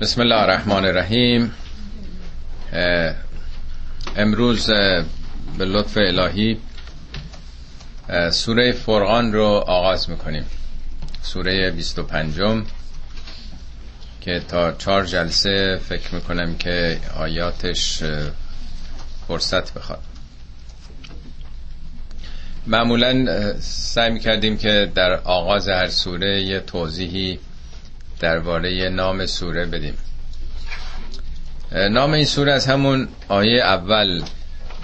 بسم الله الرحمن الرحیم. امروز به لطف الهی سوره فرقان رو آغاز می‌کنیم. سوره 25 که تا چهار جلسه فکر می‌کنم که آیاتش فرصت بخواد. معمولا سعی می‌کردیم که در آغاز هر سوره یه توضیحی درباره نام سوره بدیم. نام این سوره از همون آیه اول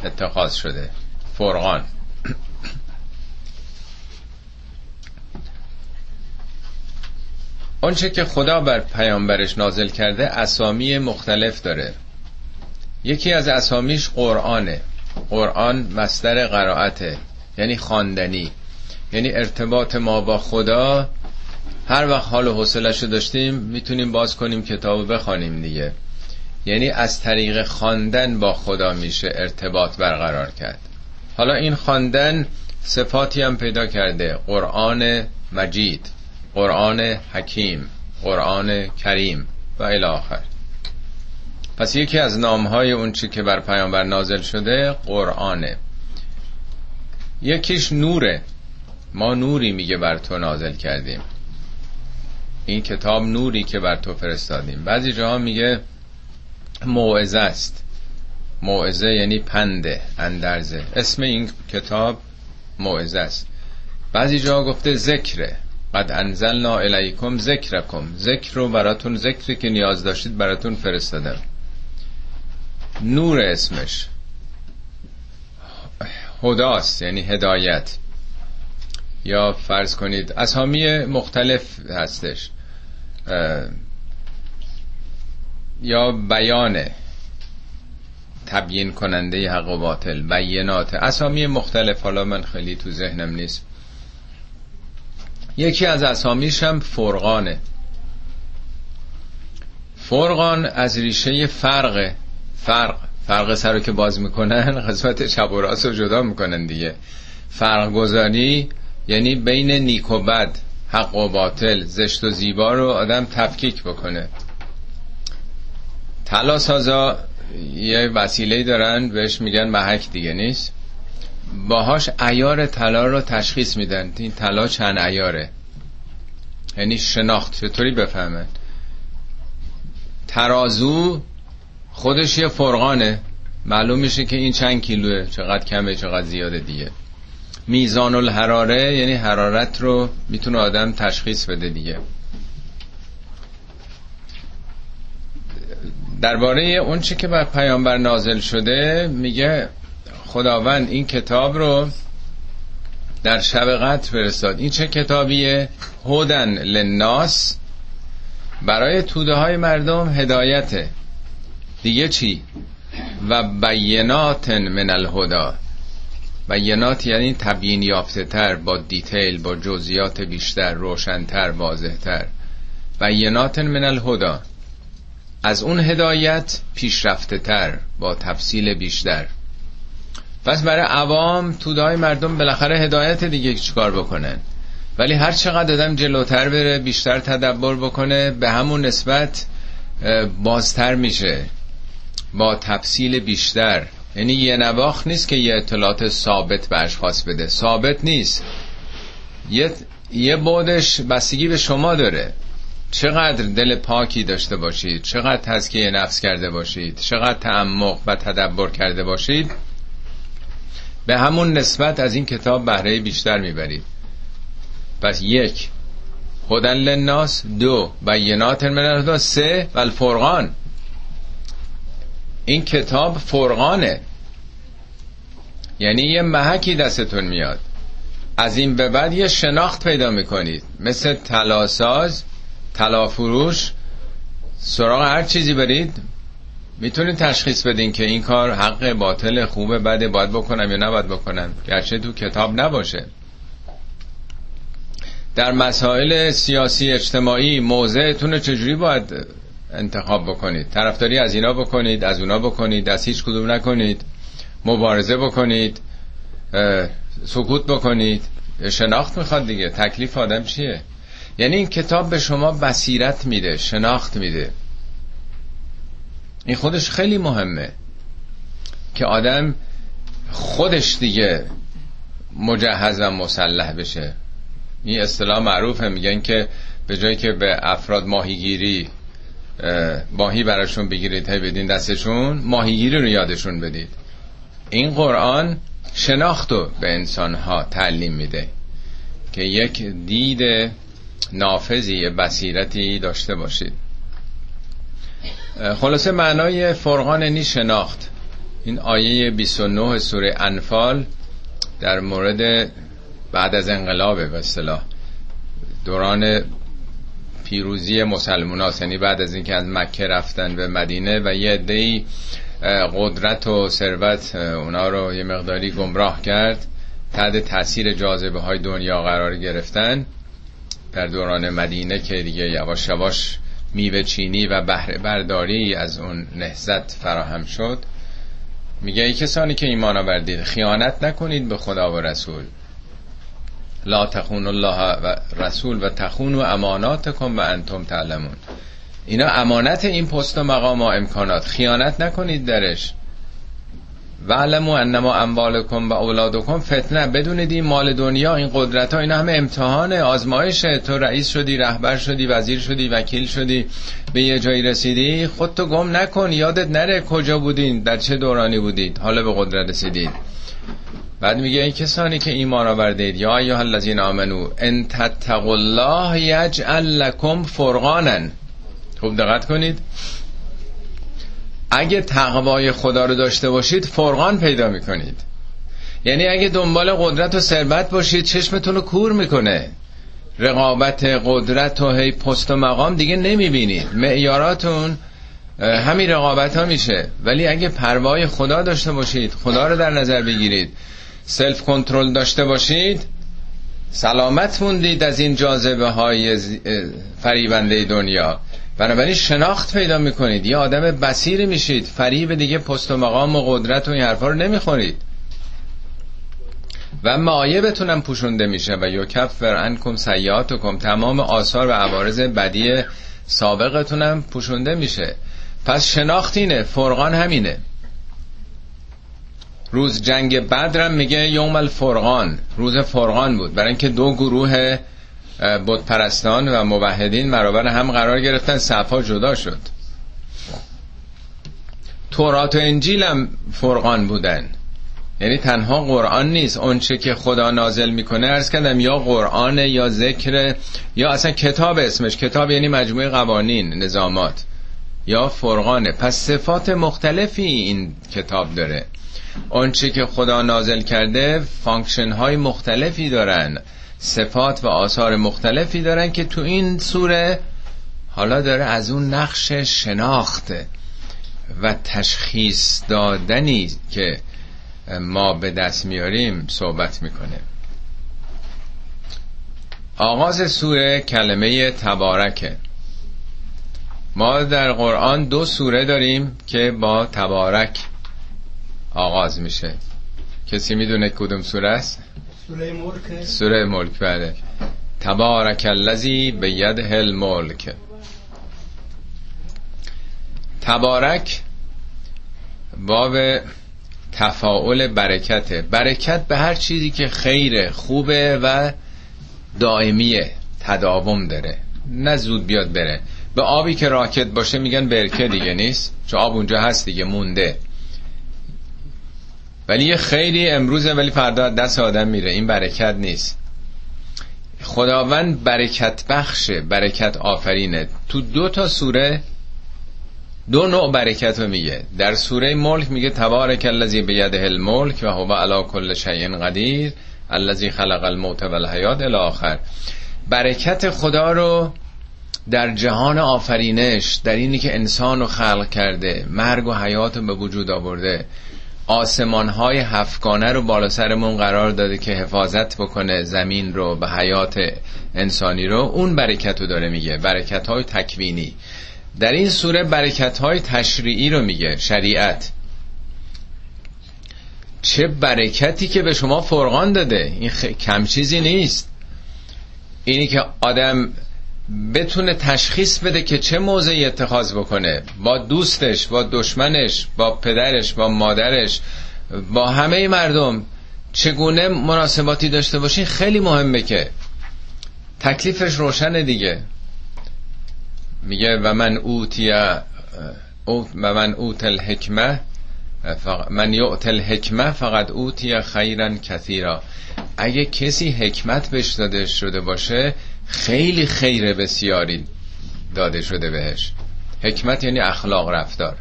اتخاذ شده. فرقان. آنچه که خدا بر پیامبرش نازل کرده اسامی مختلف داره. یکی از اسامیش قرآنه. قرآن مصدر قرائته یعنی خواندنی. یعنی ارتباط ما با خدا هر وقت حال و حوصلش رو داشتیم می‌تونیم باز کنیم کتاب بخوانیم دیگه. یعنی از طریق خواندن با خدا میشه ارتباط برقرار کرد. حالا این خواندن صفاتی هم پیدا کرده. قرآن مجید قرآن حکیم قرآن کریم و الاخر پس یکی از نامهای اون چی که بر پیامبر نازل شده قرآنه. یکیش نوره. ما نوری میگه بر تو نازل کردیم. این کتاب نوری که بر تو فرستادیم. بعضی جاها میگه موعظه است. موعظه یعنی پنده اندرزه. اسم این کتاب موعظه است. بعضی جاها گفته ذکره. قد انزلنا الیکم ذکرکم. ذکر رو براتون ذکری که نیاز داشتید براتون فرستادم. نور اسمش. هداست یعنی هدایت. یا فرض کنید اسامی مختلف هستش. یا بیانه تبیین کننده حق و باطل بینات اسامی مختلف. حالا من خیلی تو ذهنم نیست. یکی از اسامیش هم فرقانه. فرقان از ریشه فرق فرق. فرق سر رو که باز می‌کنن قسمت چپ رو جدا می‌کنن دیگه. فرق گذاری یعنی بین نیک و بد حق و باطل زشت و زیبا رو آدم تفکیک بکنه. طلا سازا یه وسیله دارن بهش میگن محک دیگه نیست؟ باهاش ایار طلا رو تشخیص میدن. این طلا چند ایاره یعنی شناخت چطوری بفهمن ترازو خودش یه فرقانه معلوم میشه که این چند کیلوه چقدر کمه چقدر زیاده دیگه. میزان الحراره یعنی حرارت رو می‌تونه آدم تشخیص بده دیگه. درباره اون چی که بر پیامبر نازل شده میگه خداوند این کتاب رو در شب قدر فرستاد. این چه کتابیه؟ هودن لناس برای توده های مردم هدایته. دیگه چی؟ و بینات من الهدا بینات یعنی تبیین یافته تر با دیتیل با جزئیات بیشتر روشنتر واضحتر. بینات من الهدا از اون هدایت پیشرفته تر با تفصیل بیشتر. پس برای عوام تودهای مردم بالاخره هدایت دیگه چیکار بکنن؟ ولی هر چقدر آدم جلوتر بره بیشتر تدبر بکنه به همون نسبت بازتر میشه. با تفصیل بیشتر. یعنی یه نواخ نیست که یه اطلاعات ثابت به اشخاص بده. ثابت نیست. یه, یه بودش بستگی به شما داره. چقدر دل پاکی داشته باشید؟ چقدر تزکیه نفس کرده باشید؟ چقدر تعمق و تدبر کرده باشید؟ به همون نسبت از این کتاب بهره بیشتر می‌برید. پس یک هدن للناس. دو بینات من سه و الفرقان. این کتاب فرقانه. یعنی یه محکی دستتون میاد. از این به بعد یه شناخت پیدا می‌کنید. مثل تلاساز تلافروش سراغ هر چیزی برید. می‌تونید تشخیص بدین که این کار حق باطل خوبه بده باید بکنم یا نباید بکنم. گرچه تو کتاب نباشه. در مسائل سیاسی اجتماعی موضعتون چجوری باید انتخاب بکنید. طرفداری از اینا بکنید از اونا بکنید از هیچ کدوم نکنید. مبارزه بکنید سکوت بکنید. شناخت می‌خواد دیگه. تکلیف آدم چیه؟ یعنی این کتاب به شما بصیرت میده شناخت میده. این خودش خیلی مهمه که آدم خودش دیگه مجهز و مسلح بشه. این اصطلاح معروفه میگن که به جایی که به افراد ماهیگیری ماهی براشون بگیرید هی بدین دستشون ماهیگیری رو یادشون بدید. این قرآن شناخت رو به انسان ها تعلیم میده که یک دید نافذی بصیرتی داشته باشید. خلاصه معنای فرقان نی شناخت. این آیه 29 سوره انفال در مورد بعد از انقلاب به دوران پیروزی مسلمان یعنی بعد از اینکه از مکه رفتن به مدینه و یه عده‌ای قدرت و ثروت اونا رو یه مقداری گمراه کرد تحت تاثیر جاذبه های دنیا قرار گرفتن در دوران مدینه که دیگه یواش یواش میوه چینی و بهره برداری از اون نهزت فراهم شد. میگه ای کسانی که ایمان آوردید خیانت نکنید به خدا و رسول. لا تخون الله و رسول و تخون و امانات کن و انتم تعلمون. اینا امانت این پست و مقام و امکانات. خیانت نکنید درش. و علمو انما اموالکم و اولادکم فتنه بدونید این مال دنیا این قدرت ها اینا همه امتحان آزمایشه تو رئیس شدی رهبر شدی وزیر شدی وکیل شدی به یه جایی رسیدی خودتو گم نکن. یادت نره کجا بودین در چه دورانی بودید حالا به قدرت رسیدید بعد میگه این کسانی که ایمان آوردید یا ایها الذین آمنو ان تتقوا الله یجعل لکم فرقانا. خوب دقت کنید. اگه تقوای خدا رو داشته باشید فرقان پیدا می‌کنید. یعنی اگه دنبال قدرت و ثروت باشید چشمتون رو کور می‌کنه. رقابت قدرت و هی پست و مقام دیگه نمی‌بینید معیاراتون همین رقابت ها میشه. ولی اگه پروای خدا داشته باشید خدا رو در نظر بگیرید. سلف کنترل داشته باشید. سلامت موندید از این جاذبه های فریبنده دنیا. بنابراین شناخت پیدا می‌کنید. یه آدم بسیر میشید. فریب دیگه پست و مقام و قدرت و این حرفا رو نمی‌خورید. و معایبتونم پوشونده میشه. و یکفر انکم سیاتکم تمام آثار و عوارض بدی سابقتونم پوشونده میشه. پس شناخت اینه. فرقان همینه. روز جنگ بدرم میگه یوم الفرقان. روز فرقان بود. برای اینکه دو گروه بود پرستان و موحدین برابر هم قرار گرفتن. صفا جدا شد. تورات و انجیل هم فرقان بودن. یعنی تنها قرآن نیست. اونچه که خدا نازل می‌کنه عرض کردم یا قرآن یا ذکر یا اصلا کتاب اسمش. کتاب یعنی مجموعه قوانین نظامات. یا فرقانه. پس صفات مختلفی این کتاب داره. آنچه که خدا نازل کرده function های مختلفی دارن. صفات و آثار مختلفی دارن که تو این سوره حالا داره از اون نقش شناخت و تشخیص دادنی که ما به دست میاریم صحبت می‌کنه. آغاز سوره کلمه تبارکه. ما در قرآن دو سوره داریم که با تبارک آغاز میشه. کسی می‌دونه کدوم سوره است؟ سوره ملک. سوره ملک بله. تبارک الذی به یده الملک. تبارک باب تفاعل برکته. برکت به هر چیزی که خیره خوبه و دائمیه تداوم داره. نه زود بیاد بره. به آبی که راکت باشه میگن برکه دیگه نیست چون آب اونجا هست دیگه مونده. ولی یه خیلی امروزه ولی فردا دست آدم میره. این برکت نیست. خداوند برکت بخشه برکت آفرینه. تو دو تا سوره دو نوع برکت رو میگه. در سوره ملک میگه تبارک الذی بیده الملک و هو علی کل شیء قدیر الذی خلق الموت و الحیات الی آخر. برکت خدا رو در جهان آفرینش در اینی که انسان رو خلق کرده مرگ و حیات رو به وجود آورده آسمان های هفگانه رو بالا سرمون قرار داده که حفاظت بکنه زمین رو به حیات انسانی رو اون برکت رو داره میگه برکت های تکوینی. در این سوره برکت های تشریعی رو میگه شریعت. چه برکتی که به شما فرقان داده؟ این خ... کم چیزی نیست. اینی که آدم بتونه تشخیص بده که چه موضعی اتخاذ بکنه. با دوستش با دشمنش با پدرش با مادرش با همه مردم. چگونه مناسباتی داشته باشین؟ خیلی مهمه که تکلیفش روشنه دیگه. میگه و من اوتی و من اوت الحکمه من یعت الحکمه فقط اوتی خیرا کثیرا. اگه کسی حکمت بهش داده شده باشه خیلی خیر بسیاری داده شده بهش. حکمت یعنی اخلاق رفتار.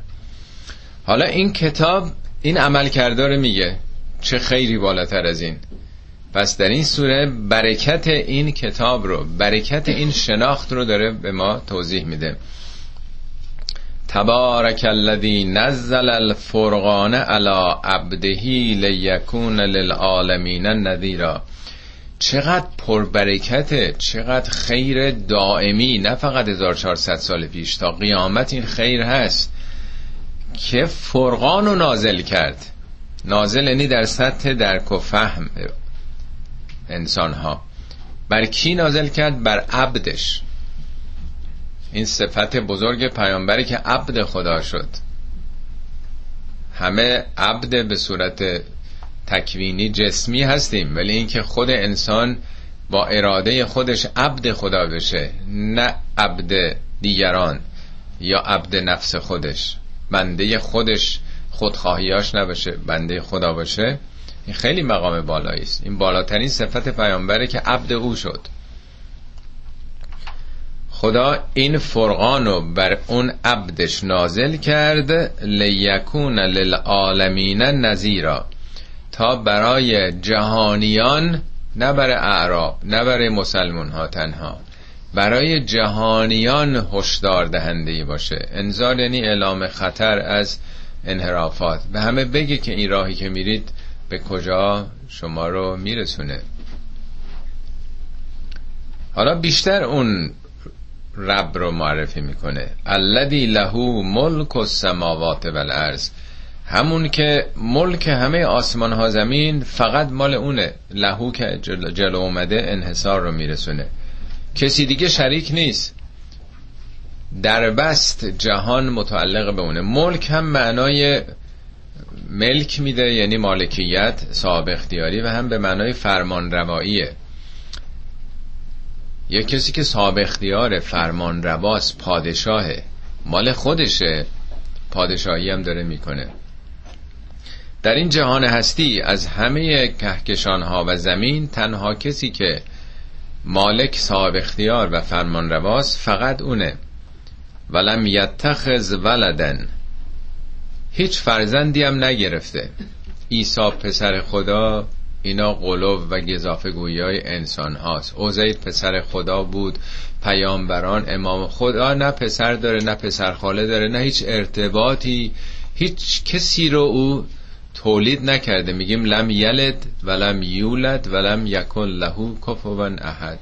حالا این کتاب این عمل کردار میگه چه خیری بالاتر از این. پس در این سوره برکت این کتاب رو برکت این شناخت رو داره به ما توضیح میده. تبارک الذی نزل الفرقان علی عبده لیکون للعالمین نذیرا. چقدر پربرکته چقدر خیر دائمی. نه فقط 1400 سال پیش تا قیامت این خیر هست. که فرقان رو نازل کرد. نازل یعنی در سطح درک و فهم انسان ها بر کی نازل کرد؟ بر عبدش. این صفت بزرگ پیامبری که عبد خدا شد. همه عبد به صورت تکوینی جسمی هستیم ولی اینکه خود انسان با اراده خودش عبد خدا بشه نه عبد دیگران یا عبد نفس خودش. بنده خودش خودخواهیاش نباشه بنده خدا باشه. این خیلی مقام بالایی است. این بالاترین صفت پیامبره که عبد او شد. خدا این فرقان رو بر اون عبدش نازل کرد لیکون للعالمین نظیرا تا برای جهانیان نه برای اعراب نه برای مسلمون ها تنها. برای جهانیان هشدار دهنده باشه. انذار یعنی اعلام خطر از انحرافات. به همه بگه که این راهی که میرید به کجا شما رو میرسونه. حالا بیشتر اون رب رو معرفی می‌کنه. الذی له ملک السماوات والارض. همون که ملک همه آسمان ها زمین فقط مال اونه. لهو که جلو, جلو اومده انحصار رو میرسونه. کسی دیگه شریک نیست. در بست جهان متعلق به اونه. ملک هم معنای ملک میده یعنی مالکیت صاحب اختیاری و هم به معنای فرمان رواییه یه کسی که صاحب اختیار فرمان رواست پادشاهه مال خودشه پادشاهی هم داره می‌کنه. در این جهان هستی از همه کهکشان ها و زمین تنها کسی که مالک صاحب اختیار و فرمان رواست فقط اونه. ولم یتخذ ولدن. هیچ فرزندی هم نگرفته. عیسی پسر خدا اینا قلوب و گذافه گویی های انسان هاست. اوزید پسر خدا بود پیامبران امام خدا نه پسر داره نه پسر خاله داره نه هیچ ارتباطی. هیچ کسی رو او تولید نکرده. میگیم لم یلد ولم یولد ولم یکن لهو کفوان احد.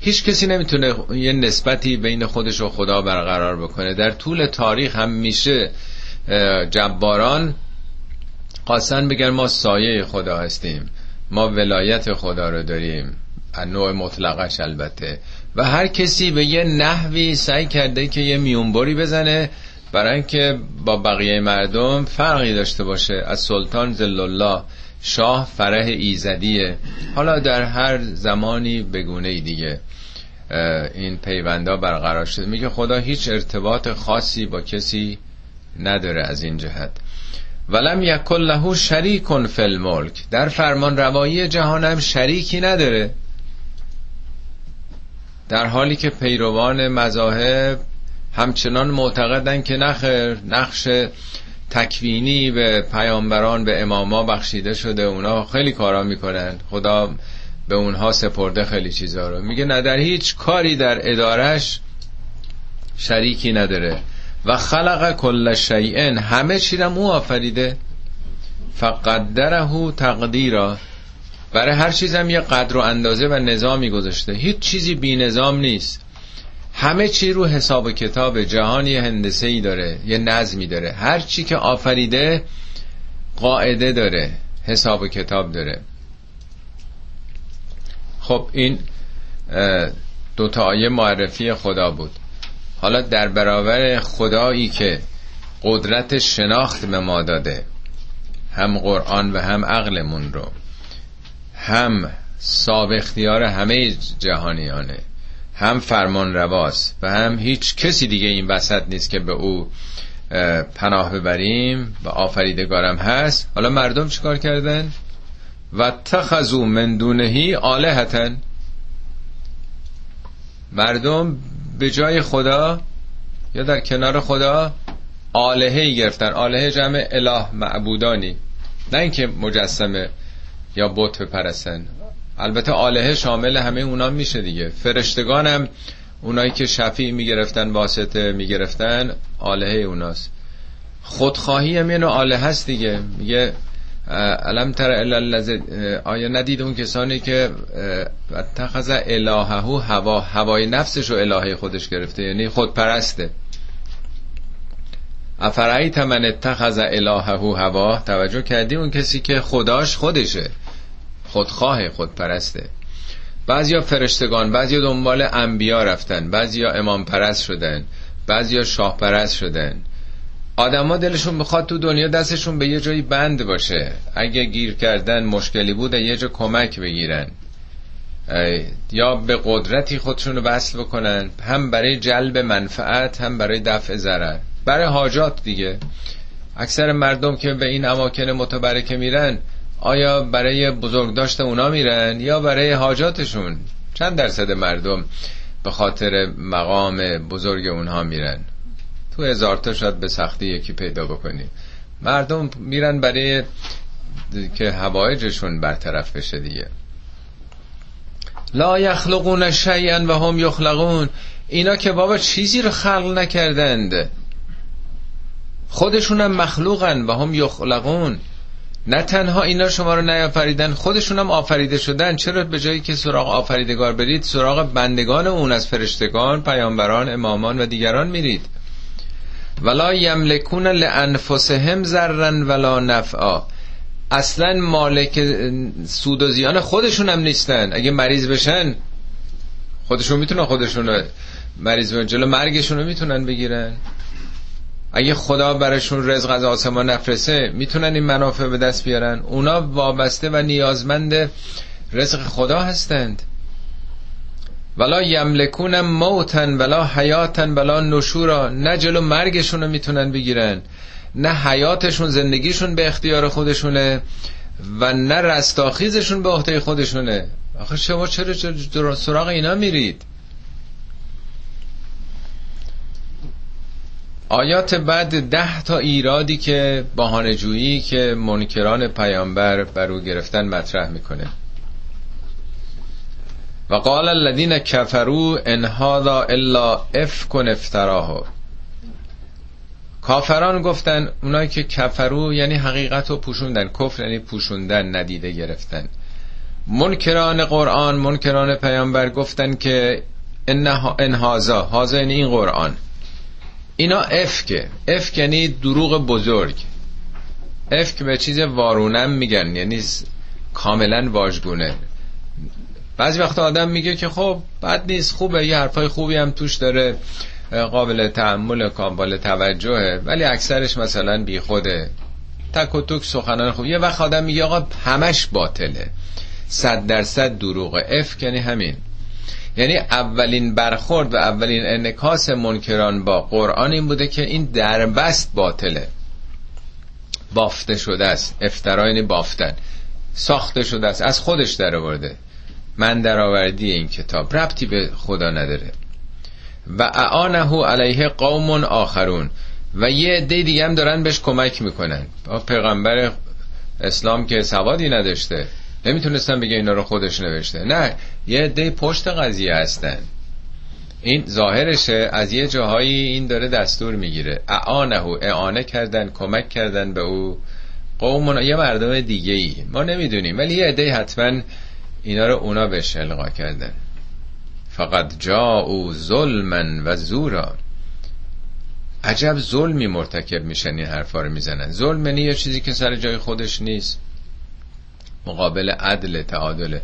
هیچ کسی نمی‌تونه یه نسبتی بین خودش و خدا برقرار بکنه. در طول تاریخ هم میشه جباران خواستن بگن ما سایه خدا هستیم. ما ولایت خدا رو داریم. نوع مطلقش البته. و هر کسی به یه نحوی سعی کرده که یه میونبری بزنه برای اینکه با بقیه مردم فرقی داشته باشه. از سلطان زلالله شاه فرح ایزدیه. حالا در هر زمانی بگونه دیگه این پیوندا برقرار شده. میگه خدا هیچ ارتباط خاصی با کسی نداره از این جهت. ولم یکن له شریک فی الملک. در فرمان روایی جهانم شریکی نداره. در حالی که پیروان مذاهب همچنان معتقدن که نخر نقش تکوینی به پیامبران به اماما بخشیده شده. اونا خیلی کارا می‌کنن. خدا به اونها سپرده خیلی چیزا رو. میگه نه در هیچ کاری در ادارش شریکی نداره. و خلق کل شیئن. همه چی او آفریده. فقدره تقدیرا. برای هر چیزم یه قدر و اندازه و نظامی گذاشته. هیچ چیزی بی نظام نیست. همه چی رو حساب و کتاب جهان یه هندسه ای داره یه نظمی داره. هر چی که آفریده قاعده داره حساب و کتاب داره. خب این دوتا آیه معرفی خدا بود. حالا در برابر خدایی که قدرت شناخت به ما داده هم قرآن و هم عقلمون رو هم صاحب اختیار همه جهانیانه. هم فرمان رواست و هم هیچ کسی دیگه این وسط نیست که به او پناه ببریم و آفریدگارم هست. حالا مردم چیکار کردن؟ و تخذو من دونهی آلهتن. مردم به جای خدا یا در کنار خدا آلهه گرفتن. آلهه جمع اله معبودانی. نه اینکه مجسمه یا بت پرستن البته آلهه شامل همه اونا میشه دیگه. فرشتگان هم اونایی که شفیع می‌گرفتن واسطه می‌گرفتن آلهه اوناست. خودخواهی هم اینو آله هست دیگه. میگه علم تر الا آیا ندید اون کسانی که تخذ الهه هوا هوای نفسش رو الهه خودش گرفته یعنی خود پرسته افرعیت من اتخذ الهه هوا؟ توجه کردی اون کسی که خداش خودشه. خودخواه خود پرسته بعضیا فرشتگان بعضیا دنبال انبیا رفتن بعضیا امام پرست شدن بعضیا شاه پرست شدن. آدما دلشون بخواد تو دنیا دستشون به یه جایی بند باشه. اگه گیر کردن مشکلی بود یه جا کمک بگیرن. یا به قدرتی خودشون رو وصل بکنن هم برای جلب منفعت هم برای دفع ضرر. برای حاجات دیگه. اکثر مردم که به این اماکن متبرکه میرن آیا برای بزرگداشت اونا میرن یا برای حاجاتشون؟ چند درصد مردم به خاطر مقام بزرگ اونها میرن؟ تو هزار تا شاید به سختی یکی پیدا بکنی. مردم میرن برای که هوایجشون برطرف بشه دیگه. لا یخلقون شیئا و هم یخلقون. اینا که بابا چیزی رو خلق نکردند. خودشونم مخلوقن و هم یخلقون. نه تنها اینا شما رو نیافریدن خودشونم آفریده شدن. چرا به جایی که سراغ آفریدگار برید سراغ بندگان اون از فرشتگان پیامبران امامان و دیگران میرید؟ ولا یملکون لانفسهم ذرا ولا نفعا. اصلا مالک سود و زیان خودشون هم نیستن. اگه مریض بشن خودشون می‌تونن خودشون مریض بشن جلو مرگشون رو می‌تونن بگیرن. اگه خدا براشون رزق از آسمان نفرسه می‌تونن این منافع به دست بیارن؟ اونا وابسته و نیازمند رزق خدا هستند. ولا یملکون موتن ولا حیاتن ولا نشورا. نه جلو مرگشون رو می‌تونن بگیرن. نه حیاتشون زندگیشون به اختیار خودشونه و نه رستاخیزشون به عهده خودشونه. آخه شما چرا سراغ اینا میرید؟ آیات بعد ده تا ایرادی که بهانه‌جویی که منکران پیامبر بر او گرفتن مطرح می‌کنه. و قال الذين كفروا ان هذا الا افك افتراه کافران گفتن اونایی که کفرو یعنی حقیقت رو پوشوندن کفر یعنی پوشوندن ندیده گرفتن. منکران قرآن منکران پیامبر گفتن که ان هازا هازا یعنی این قرآن. اینا افکه افک یعنی دروغ بزرگ. افک به چیز وارونم میگن یعنی کاملا واژگونه. بعضی وقت آدم میگه که خب بد نیست خوبه یه حرفای خوبی هم توش داره قابل تحمل قابل توجهه ولی اکثرش مثلا بی خوده تک و توک سخنان خوب. یه وقت آدم میگه آقا همش باطله. صد درصد دروغه. اف یعنی همین. یعنی اولین برخورد و اولین انکاس منکران با قرآن این بوده که این دربست باطله. بافته شده است افترا یعنی بافتن. ساخته شده است از خودش در آورده. من درآوردی این کتاب ربطی به خدا نداره. و اعانه علیه قوم آخرون. و یه عده دیگه هم دارن بهش کمک می‌کنن. پیغمبر اسلام که سوادی نداشته. نمی‌تونستن بگه اینا رو خودش نوشته. نه یه عده پشت قضیه هستن. این ظاهرشه از یه جاهایی این داره دستور می‌گیره. اعانه اعانه کردن کمک کردن به او. قوم یه مردم دیگه ای ما نمی‌دونیم ولی یه عده حتما اینا رو اونا بهش القا کردن. فقط جا او ظلمن و زورا. عجب ظلمی مرتکب میشن این حرفا رو می‌زنن. ظلم یعنی یه چیزی که سر جای خودش نیست. مقابل عدل تعادله.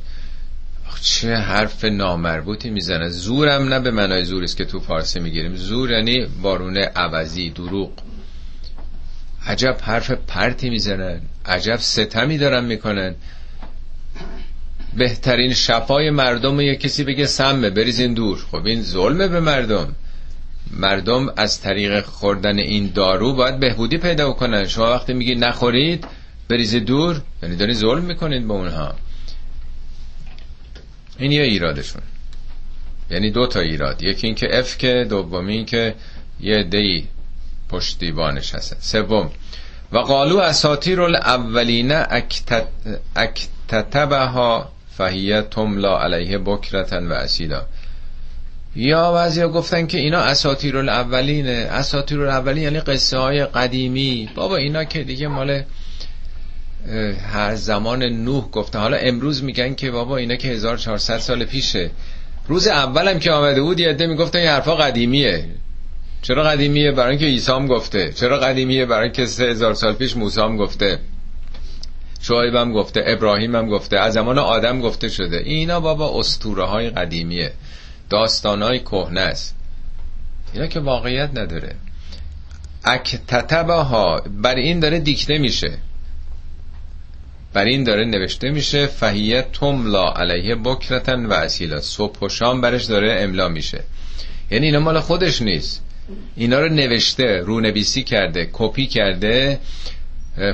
چه حرف نامربوطی می‌زنه. زورم نه به معنای زور است که تو فارسی می‌گیریم. زور یعنی بارون عوضی دروغ. عجب حرف پرتی می‌زنن. عجب ستمی دارن می‌کنن. بهترین شفای مردم یه کسی بگه سمه بریزین دور. خب این ظلمه به مردم. مردم از طریق خوردن این دارو باید بهبودی پیدا کنن شما وقتی میگی نخورید بریزید دور یعنی داری ظلم می‌کنید به اونها. این یه ایرادشون. یعنی دو تا ایراد. یکی اینکه اف که دومی اینکه یه دی پشت دیوانش هست سوم. و قالو اساطیر الاولین اکتتبها فهیه تملا علیه بکرتن و اسیلا یا بعضی گفتن که اینا اساطیر الاولینه اساطیر الاولین یعنی قصه های قدیمی. بابا اینا که دیگه مال هر زمان نوح گفته حالا امروز میگن که بابا اینا که 1400 سال پیشه. روز اولم که آمده بود یه عده می‌گفتن این حرفا قدیمیه. چرا قدیمیه؟ برای اینکه عیسی هم گفته. چرا قدیمیه؟ برای اینکه 3000 سال پیش موسی هم گفته. شعیب هم گفته ابراهیم هم گفته از زمان آدم گفته شده. اینا بابا اسطوره های قدیمیه. داستان های کهنه است. اینا که واقعیت نداره. اکتتبه ها بر این داره دیکته میشه. بر این داره نوشته میشه فهیه تملا علیه بکرتن و اسیلا صبح و شام برش داره املا میشه. یعنی اینا مال خودش نیست. اینا رو نوشته رونویسی کرده کپی کرده.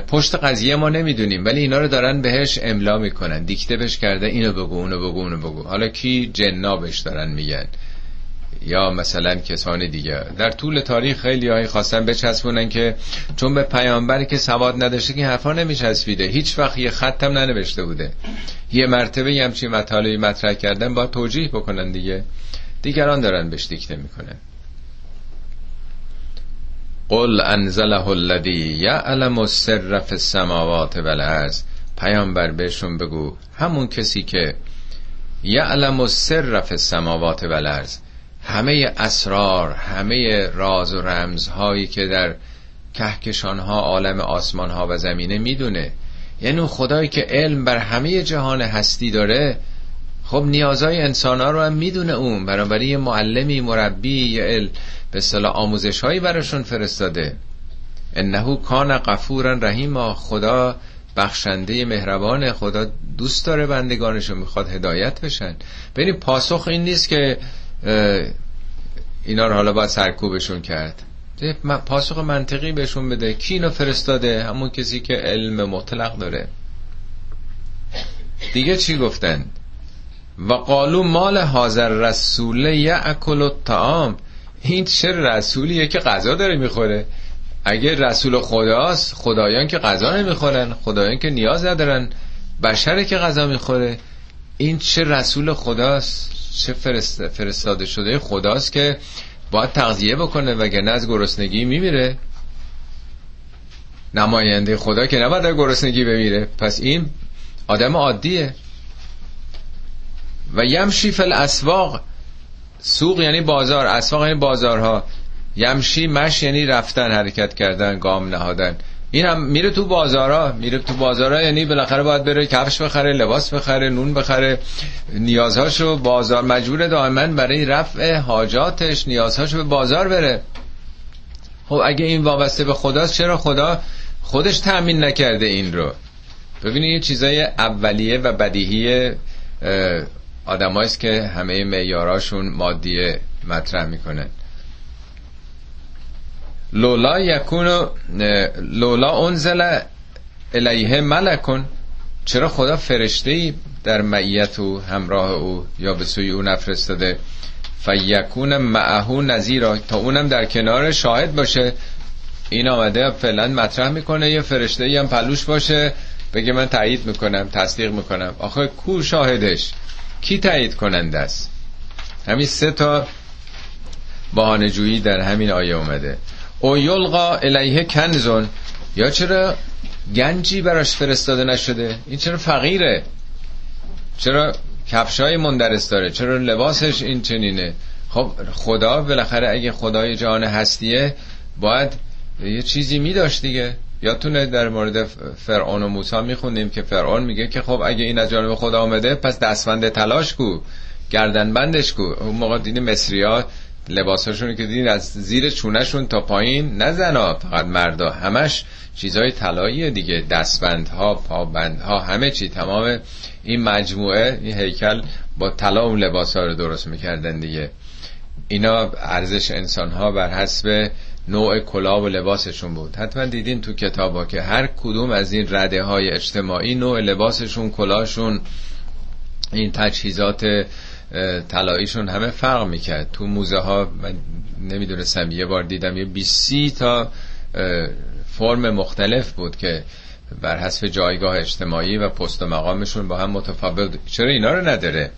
پشت قضیه ما نمی‌دونیم ولی اینا رو دارن بهش املا می‌کنن. دیکته بهش کرده اینو بگو اونو بگو اونو بگو. حالا کی جنابش دارن میگن. یا مثلا کسان دیگه. در طول تاریخ خیلی هایی خواستن بچسبونن که چون به پیامبری که سواد نداشته که حرفا نمیچسبیده. هیچ وقت یه خطم ننوشته بوده. یه مرتبه یه همچین مطالبی مطرح کردن با توجیه بکنن دیگه. دیگران دارن بهش دیکته می‌کنن قل انزله الذی یعلم السر فی السماوات والارض پیامبر بهشون بگو همون کسی که یعلم السر فی السماوات والارض همه اسرار همه راز و رمزهایی که در کهکشان ها عالم آسمان ها و زمینه می‌دونه. یعنی اون خدایی که علم بر همه جهان هستی داره خب نیازهای انسان ها رو هم می‌دونه اون. بنابراین یه معلمی مربی یه علم به صلاح آموزش هایی براشون فرستاده. انهو کان قفورا رحیم خدا بخشنده مهربان خدا دوست داره بندگانشو می‌خواد هدایت بشن. ببینید پاسخ این نیست که اینا رو حالا باید سرکوبشون کرد. پاسخ منطقی بهشون بده. کی اینو فرستاده؟ همون کسی که علم مطلق داره. دیگه چی گفتن؟ و قالو مال حاضر رسول یعکل الطعام. این چه رسولیه که غذا داره می‌خوره. اگه رسول خداست خدایان که غذا نمی‌خورن خدایان که نیاز ندارن. بشره که غذا می‌خوره. این چه رسول خداست؟ چه فرستاده شده؟ خداست که باید تغذیه بکنه وگرنه از گرسنگی میمیره. نماینده خدا که نباید از گرسنگی بمیره. پس این آدم عادیه. و یمشی فل اسواق سوق یعنی بازار. اسواق یعنی بازارها. یمشی مش یعنی رفتن حرکت کردن گام نهادن. این هم میره تو بازارا. میره تو بازارا یعنی بالاخره باید بره کفش بخره لباس بخره نون بخره. نیازهاشو بازار مجبور دائما برای رفع حاجاتش نیازهاشو به بازار بره. خب اگه این وابسته به خداست چرا خدا خودش تأمین نکرده این رو؟ ببینید یه چیزای اولیه و بدیهی آدمایست که همه معیاراشون مادیه مطرح می‌کنن لولا یکون لولا انزل الیه ملکن چرا خدا فرشته ای در معیت او همراه او یا به سوی او نفرستاده؟ فیکون معهو نظیرا تا اونم در کنار شاهد باشه. این آمده فعلا مطرح می‌کنه یه فرشته ای هم پلوش باشه بگه من تایید می‌کنم تصدیق می‌کنم. آخه کو شاهدش؟ کی تایید کننده است؟ همین سه تا بهانه‌جویی در همین آیه اومده. او یلقا الیه کنزون. یا چرا گنجی براش فرستاده نشده؟ این چرا فقیره؟ چرا کفشای مندرس داره؟ چرا لباسش این چنینه؟ خب خدا بالاخره اگه خدای جهان هستیه باید یه چیزی می دیگه. یادتونه در مورد فرعون و موسی میخوندیم که فرعون میگه که خب اگه این از جانب خدا آمده پس دستبند تلاش کو گردن بندش کو. اون موقع دیدی مصریا لباساشون که دیدین از زیر چونشون تا پایین نه زنا فقط مردا همش چیزای طلایی دیگه. دستبندها پابندها همه چی. تمام این مجموعه این هیکل با طلا اون لباس ها رو درست می‌کردن دیگه. اینا ارزش انسان ها بر حسب نوع کلاه و لباسشون بود. حتما دیدین تو کتابا که هر کدوم از این رده های اجتماعی نوع لباسشون کلاهشون این تجهیزات طلاییشون همه فرق می‌کرد. تو موزه ها من نمی‌دونستم یه بار دیدم یه 20 تا فرم مختلف بود که بر حسب جایگاه اجتماعی و پست و مقامشون با هم متفاوت چرا اینا رو نداره؟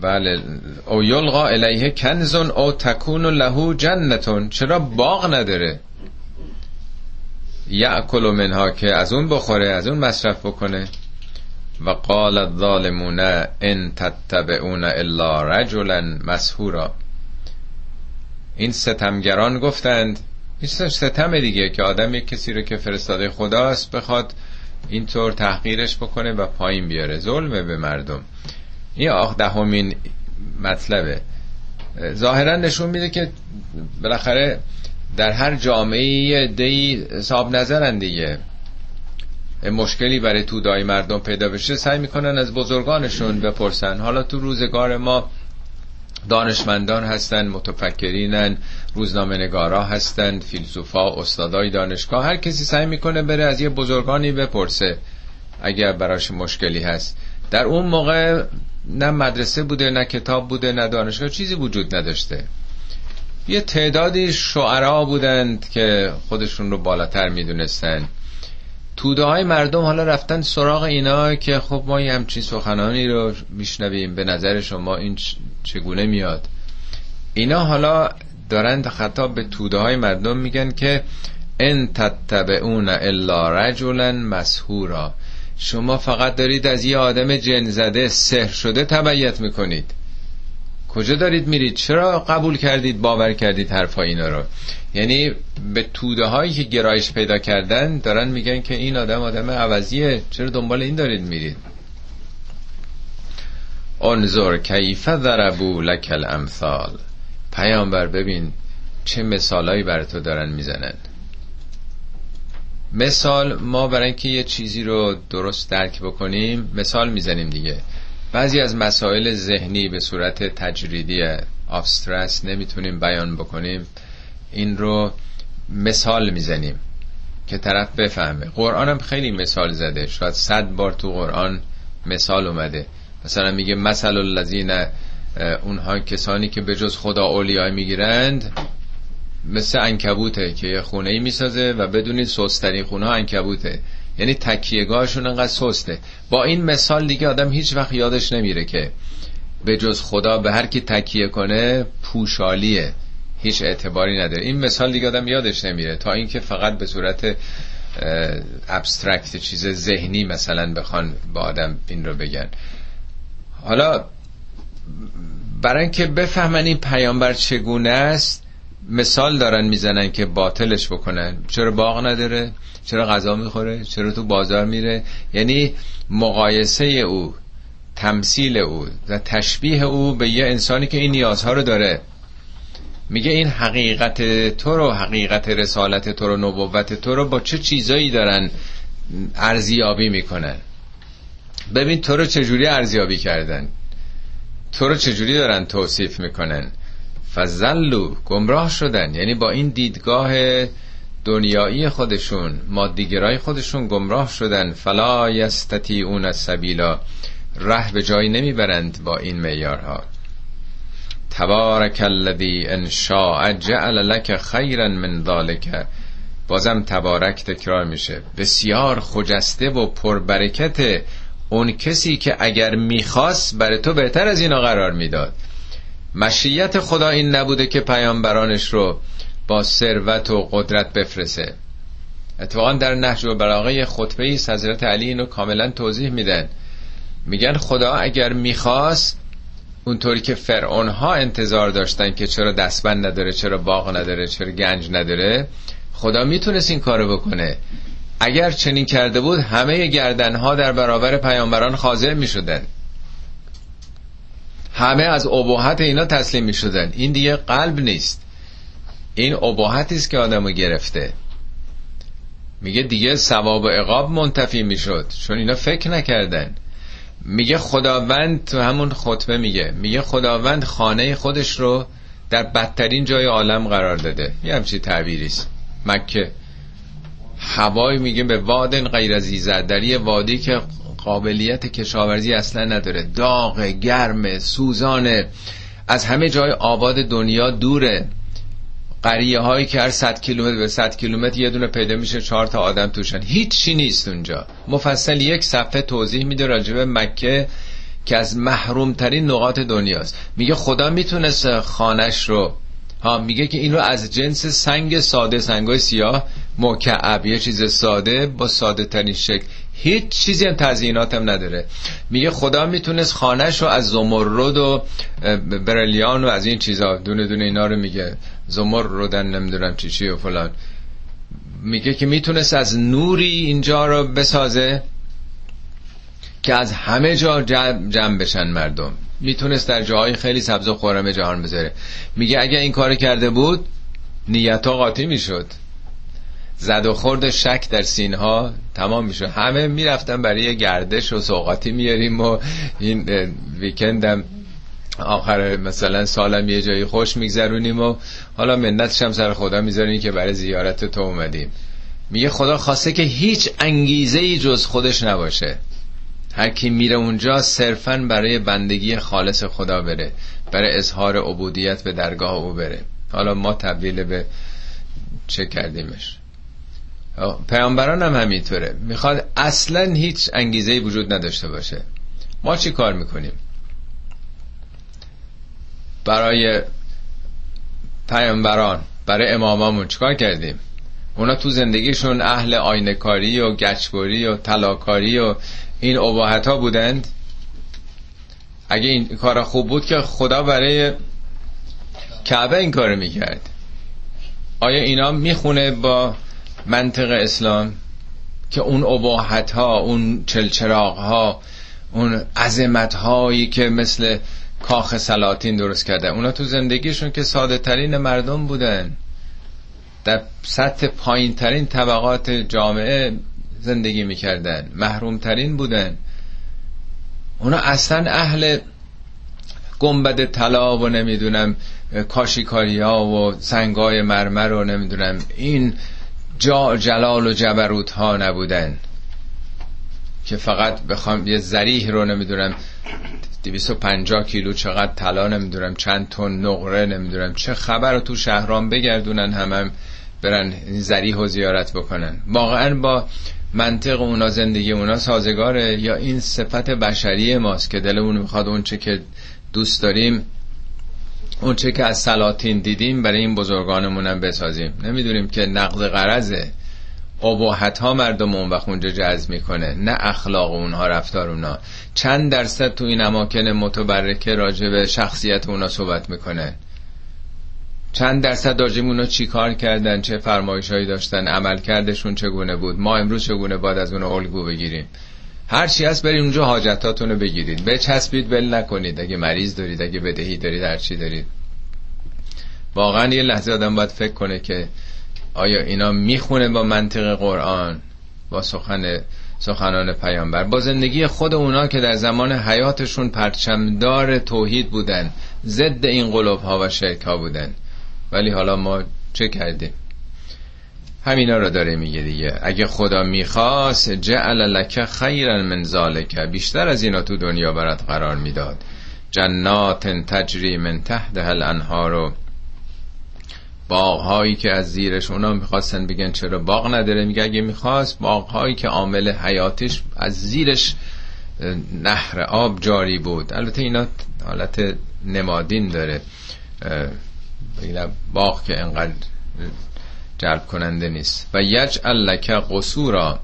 بله. او یلقا الیه کنزون او تکون له جنتون. چرا باغ نداره؟ یعکل منها که از اون بخوره از اون مصرف بکنه. و قال الظالمون ان تتبعون الا رجلا مسهورا این ستمگران گفتند این ستم دیگه که آدم یک کسی رو که فرستاده خداست بخواد اینطور تحقیرش بکنه و پایین بیاره. ظلمه به مردم. این آخ دهمین مطلبه. ظاهرا نشون میده که بالاخره در هر جامعه دی صاحب نظرن دیگه. مشکلی برای تودای مردم پیدا بشه سعی می‌کنن از بزرگانشون بپرسن. حالا تو روزگار ما دانشمندان هستن متفکرینن روزنامه نگارا هستن فیلسوفا استادای دانشگاه هر کسی سعی می‌کنه بره از یه بزرگانی بپرسه اگر براش مشکلی هست. در اون موقع نه مدرسه بوده نه کتاب بوده نه دانشگاه چیزی وجود نداشته. یه تعدادی شعرا بودند که خودشون رو بالاتر می‌دونستن. توده های مردم حالا رفتن سراغ اینا که خب ما یه همچین سخنانی رو میشنویم به نظر شما این چگونه میاد؟ اینا حالا دارند خطاب به توده های مردم میگن که ان تتبعون الا رجلا مسهورا شما فقط دارید از یه آدم جن زده سحر شده تبعیت می‌کنید. کجا دارید میرید؟ چرا قبول کردید باور کردید حرفا اینا رو؟ یعنی به توده هایی که گرایش پیدا کردن دارن میگن که این آدم آدم عوضیه. چرا دنبال این دارید میرید؟ انظر کیف ضربو لک الامثال. پیامبر ببین چه مثالایی بر تو دارن می‌زنن. مثال ما برای اینکه یه چیزی رو درست درک بکنیم مثال می‌زنیم دیگه. بعضی از مسائل ذهنی به صورت تجریدی آبسترس نمی‌تونیم بیان بکنیم. این رو مثال می‌زنیم که طرف بفهمه. قرآن هم خیلی مثال زده. شاید صد بار تو قرآن مثال اومده. مثلا میگه مثل الذین اونها کسانی که به جز خدا اولیای می‌گیرند مثل انکبوته که یه خونه ای می‌سازه و بدونید سوسترین خونه ها انکبوته یعنی تکیهگاهشون انقدر سسته. با این مثال دیگه آدم هیچ وقت یادش نمیره که به جز خدا به هر کی تکیه کنه پوشالیه. هیچ اعتباری نداره. این مثال دیگه آدم یادش نمیره. تا اینکه فقط به صورت ابسترکت چیز ذهنی مثلا بخوان با آدم این رو بگن. حالا برای اینکه بفهمن این پیامبر چگونه است مثال دارن می‌زنن که باطلش بکنن. چرا باغ نداره؟ چرا غذا می‌خوره؟ چرا تو بازار میره؟ یعنی مقایسه او تمثیل او و تشبیه او به یه انسانی که این نیازها رو داره. میگه این حقیقت تو رو حقیقت رسالت تو رو نبوت تو رو با چه چیزایی دارن ارزیابی می‌کنن؟ ببین تو رو چجوری ارزیابی کردن؟ تو رو چجوری دارن توصیف می‌کنن؟ فزلو گمراه شدن. یعنی با این دیدگاه دنیایی خودشون مادیگرای خودشون گمراه شدن. فلا یستطیعون السبیلا ره به جایی نمی‌برند با این معیارها. تبارک الذی ان شاء جعل لك خیرا من ذلك بازم تبارک تکرار میشه. بسیار خجسته و پربرکت اون کسی که اگر می‌خواست برای تو بهتر از اینا قرار می‌داد. مشیت خدا این نبوده که پیامبرانش رو با ثروت و قدرت بفرسه اتفاقا در نهج و براغه خطبه ای حضرت علی اینو کاملا توضیح میدن. میگن خدا اگر می‌خواست اونطوری که فرعون ها انتظار داشتن که چرا دستبند نداره چرا باغ نداره چرا گنج نداره خدا می‌تونست این کارو بکنه. اگر چنین کرده بود همه گردنها در برابر پیامبران خاضع می شدن همه از ابهت اینا تسلیم می شدن این دیگه قلب نیست. این ابهتی است که آدمو گرفته. میگه دیگه ثواب و عقاب منتفی می‌شد. چون اینا فکر نکردن. میگه خداوند تو همون خطبه میگه. میگه خداوند خانه خودش رو در بدترین جای عالم قرار داده. یه همچی تعبیری است. مکه هوای میگه به وادن غیر زیزد در یه وادی که قابلیت کشاورزی اصلا نداره. داغ گرم سوزانه از همه جای آباد دنیا دوره. قریه هایی که هر 100 کیلومتر به 100 کیلومتر یه دونه پیدا میشه چهار تا آدم توشن. هیچی نیست اونجا. مفصل یک صفحه توضیح میده راجع به مکه که از محروم ترین نقاط دنیاست. میگه خدا می‌تونست خانش رو ها میگه که این رو از جنس سنگ ساده سنگای سیاه مکعب یه چیز ساده با ساده ترین شکل. هیچ چیزی هم تزیینات هم نداره. میگه خدا می‌تونست خانهش رو از زمرد و برلیان و از این چیزا دونه دونه اینا رو میگه. زمردن نمی‌دونم چی چی و فلان. میگه که می‌تونست از نوری اینجا رو بسازه که از همه جا جمع بشن مردم. می‌تونست در جاهای خیلی سبز و خورم جهان بذاره. میگه اگه این کار کرده بود نیت ها قاطی می‌شد. زد و خورد شک در سینها تمام می‌شد. همه می‌رفتن برای گردش و سوقاتی میاریم و این ویکندم آخر مثلا سالم یه جایی خوش میگذرونیم و حالا منتش هم سر خدا می‌ذاریم که برای زیارت تو اومدیم. میگه خدا خواسته که هیچ انگیزه ای جز خودش نباشه. هر کی میره اونجا صرفا برای بندگی خالص خدا بره. برای اظهار عبودیت به درگاه او بره. حالا ما تبدیل به چه کردیمش؟ پیامبران هم همینطوره. می‌خواد اصلا هیچ انگیزه وجود نداشته باشه. ما چی کار می‌کنیم؟ برای پیامبران برای امامامون چیکار کردیم؟ اونا تو زندگیشون اهل آینکاری و گچبری و تلاکاری و این عباحت ها بودند. اگه این کار خوب بود که خدا برای کعبه این کار می‌کرد. آیا اینا می‌خونه با منطق اسلام که اون عباحت ها اون چلچراغ ها اون عظمت هایی که مثل کاخ سلاطین درست کرده اونا تو زندگیشون که ساده ترین مردم بودن. در سطح پایین ترین طبقات جامعه زندگی می‌کردن محروم ترین بودن. اونا اصلا اهل گنبد طلا و نمی‌دونم کاشیکاری ها و سنگای مرمر و نمی‌دونم این جا جلال و جبروت ها نبودن که فقط بخوام یه زریح رو نمی‌دونم 250 کیلو چقدر طلا نمی‌دونم چند تن نقره نمی‌دونم چه خبر رو تو شهران بگردونن همم هم برن زریح و زیارت بکنن. واقعا با منطق اونا زندگی اونا سازگاره. یا این صفت بشری ماست که دلمون می‌خواد اون چه که دوست داریم اون چه که از سلاطین دیدیم برای این بزرگانمون بسازیم. نمی‌دونیم که نقض قرضه اباحت ها مردم اون وقت اونجا جذب می‌کنه. نه اخلاق اونها رفتار اونها. چند درصد تو این اماکن متبرکه راجع به شخصیت اونا صحبت می‌کنه. چند درصد راجب اونا چی کار کردن چه فرمایش هایی داشتن عمل کردشون چگونه بود ما امروز چگونه باید از اون الگو بگیریم؟ هر چی هست برید اونجا حاجتاتون رو بگیرید. بچسبید ول نکنید. اگه مریض دارید اگه بدهی دارید هر چی دارید. واقعا یه لحظه آدم باید فکر کنه که آیا اینا می‌خونه با منطق قرآن با سخن سخنان پیامبر. با زندگی خود اونا که در زمان حیاتشون پرچمدار توحید بودن ضد این قلوب ها و شرک ها بودن. ولی حالا ما چه کردیم؟ همینا رو داره میگه دیگه. اگه خدا می‌خواست جعل لک خیرا من ذالک. بیشتر از اینا تو دنیا برات قرار می‌داد. جنات تجری من تحت الانهار. باغ هایی که از زیرش اونا می‌خواستن بگن چرا باغ نداره. میگه اگه می‌خواست باغ هایی که عامل حیاتش از زیرش نهر آب جاری بود. البته اینا حالت نمادین داره. باغ که انقدر جلب کننده نیست. و یجعل لک قصورا.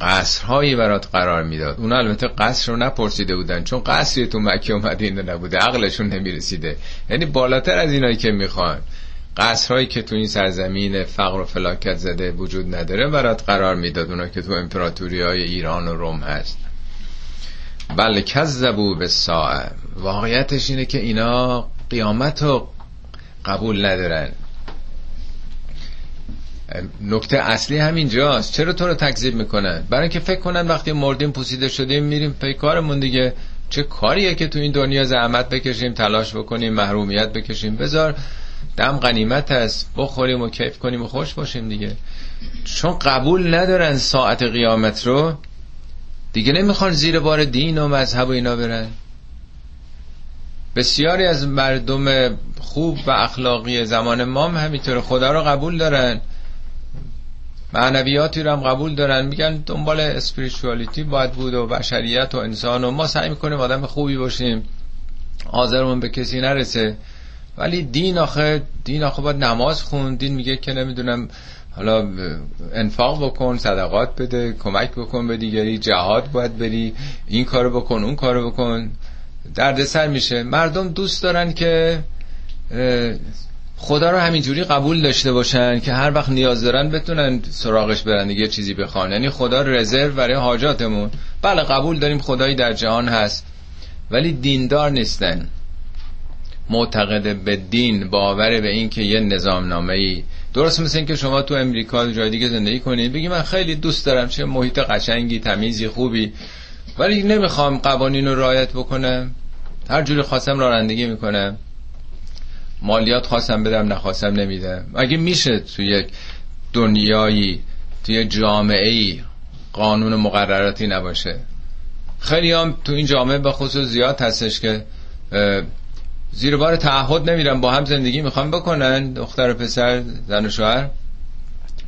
قصرهایی برات قرار می‌داد. اون البته قصر رو نپرسیده بودن چون قصری تو مکه و مدینه نبوده عقلشون نمی‌رسیده. یعنی بالاتر از اینایی که می‌خوان. قصرهایی که تو این سرزمین فقر و فلاکت زده وجود نداره برات قرار می‌داد اونا که تو امپراتوری های ایران و روم هست. بله کذبو به ساعه واقعیتش اینه که اینا قیامت رو قبول ندارن. نکته اصلی همینجاست. چرا تو رو تکذیب می‌کنن؟ برای اینکه فکر کنن وقتی مردیم پوسیده شدیم میریم پی کارمون دیگه. چه کاریه که تو این دنیا زحمت بکشیم تلاش بکنیم محرومیت بکشیم؟ بذار دم غنیمت است بخوریم و کیف کنیم و خوش باشیم دیگه. چون قبول ندارن ساعت قیامت رو دیگه نمی‌خوان زیر بار دین و مذهب و اینا برن. بسیاری از مردم خوب و اخلاقی زمان ما هم همینطور خدا رو قبول دارن. معنویاتی رو هم قبول دارن. میگن دنبال اسپریچوالیتی باید بود و بشریت و انسان و ما سعی می‌کنیم آدم خوبی باشیم. آذرمون به کسی نرسه. ولی دین آخه دین آخه باید نماز خون. دین میگه که نمی‌دونم حالا انفاق بکن صدقات بده کمک بکن به دیگری جهاد باید بری این کارو بکن اون کارو بکن. دردسر میشه. مردم دوست دارن که خدا رو همینجوری قبول داشته باشن که هر وقت نیاز دارن بتونن سراغش برن دیگه چیزی بخوان. یعنی خدا رزرو برای حاجاتمون. بله قبول داریم خدایی در جهان هست ولی دیندار نیستن. معتقد به دین باور به این که یه نظام نامه ای درست مثل این که شما تو امریکا جای دیگه زندگی کنید بگی من خیلی دوست دارم چه محیط قشنگی تمیزی خوبی. ولی نمی‌خوام قوانین رو رعایت بکنم. هر جوری خواستم رانندگی می‌کنم. مالیات خواستم بدم نخواستم نمیدم. اگه میشه تو یک دنیایی توی جامعه ای قانون مقرراتی نباشه؟ خیلی هم تو این جامعه به خصوص زیاد هستش که زیر بار تعهد نمیرن با هم زندگی می‌خوام بکنن. دختر و پسر زن و شوهر.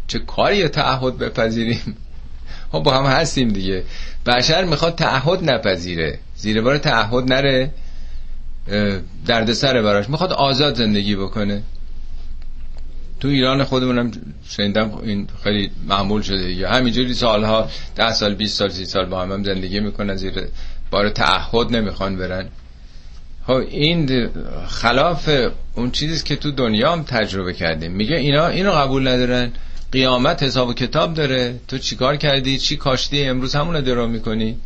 چه کاری تعهد بپذیریم؟ ما با هم هستیم دیگه. بشر می‌خواد تعهد نپذیره. زیر بار تعهد نره. دردسره براش. می‌خواد آزاد زندگی بکنه. تو ایران خودمونم شنیدم این خیلی معمول شده یا همینجوری سالها ده سال 20 سال سی سال با هم, هم زندگی می‌کنن زیر بار تعهد نمی‌خوان برن. خب این خلاف اون چیزی که تو دنیا هم تجربه کردیم. میگه اینا اینو قبول ندارن. قیامت حساب و کتاب داره. تو چیکار کردی؟ چی کاشتی؟ امروز همون درو می‌کنی.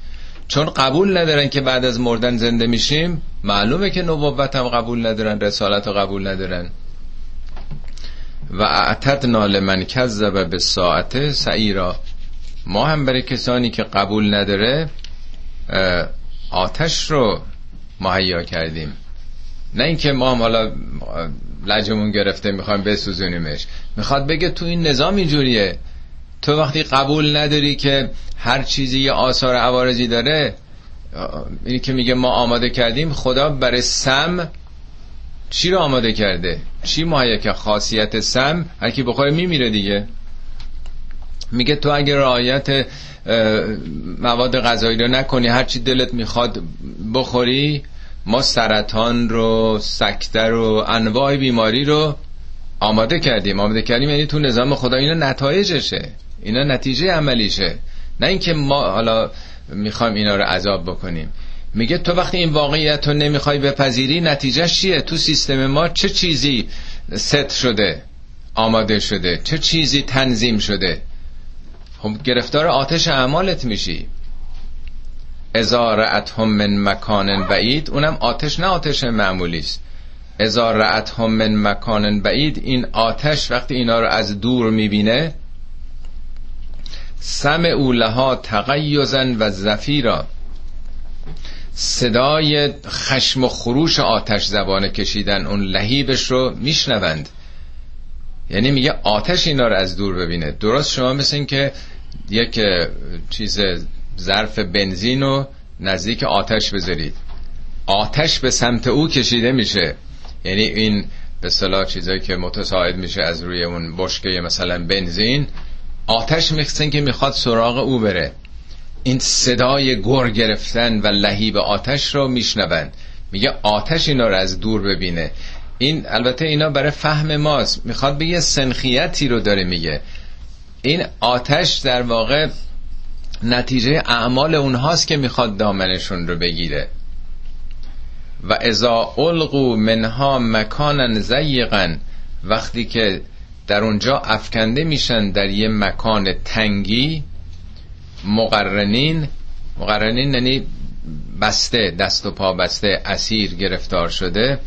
چون قبول ندارن که بعد از مردن زنده میشیم معلومه که نبوت هم قبول ندارن رسالت رو قبول ندارن. و اعتدنا لمن کذب به ساعت سعیرا. ما هم برای کسانی که قبول نداره آتش رو مهیا کردیم. نه اینکه ما هم حالا لجمون گرفته می‌خوایم بسوزونیمش. می‌خواد بگه تو این نظام اینجوریه. تو وقتی قبول نداری که هر چیزی یه آثار عوارضی داره اینی که میگه ما آماده کردیم خدا برای سم چی رو آماده کرده؟ چی مایه که خاصیت سم؟ هر کی بخوره میمیره دیگه. میگه تو اگه رعایت مواد غذایی رو نکنی هرچی دلت می‌خواد بخوری ما سرطان رو سکته رو انواع بیماری رو آماده کردیم. آماده کردیم یعنی تو نظام خدا اینا نتایجشه. اینا نتیجه عملیشه. نه اینکه ما حالا می‌خوایم اینا رو عذاب بکنیم. میگه تو وقتی این واقعیت رو نمی‌خوای بپذیری نتیجه چیه؟ تو سیستم ما چه چیزی ست شده آماده شده؟ چه چیزی تنظیم شده؟ خب گرفتار آتش اعمالت میشی. ازارعت هم من مکان بعید اونم آتش نه آتش معمولی است ازارعت هم من مکان بعید این آتش وقتی اینا رو از دور می‌بینه سم اولها تقیزن و زفیرا. صدای خشم و خروش آتش زبانه کشیدن اون لهیبش رو میشنوند. یعنی میگه آتش اینا رو از دور ببینه. درست شما مثل این که یک چیز ظرف بنزین رو نزدیک آتش بذارید. آتش به سمت او کشیده میشه. یعنی این به صلاح چیزایی که متساعد میشه از روی اون بشکه مثلا بنزین آتش میخسن که می‌خواد سراغ او بره. این صدای گر گرفتن و لهیب آتش رو میشنوند. میگه آتش اینا رو از دور ببینه. این البته اینا برای فهم ماست. می‌خواد به یه سنخیتی رو داره میگه. این آتش در واقع نتیجه اعمال اونهاست که می‌خواد دامنشون رو بگیره. و ازا القو منها مکانا زیقا وقتی که در اونجا افکنده میشن در یه مکان تنگی مقرنین. مقرنین یعنی بسته دست و پا بسته اسیر گرفتار شده.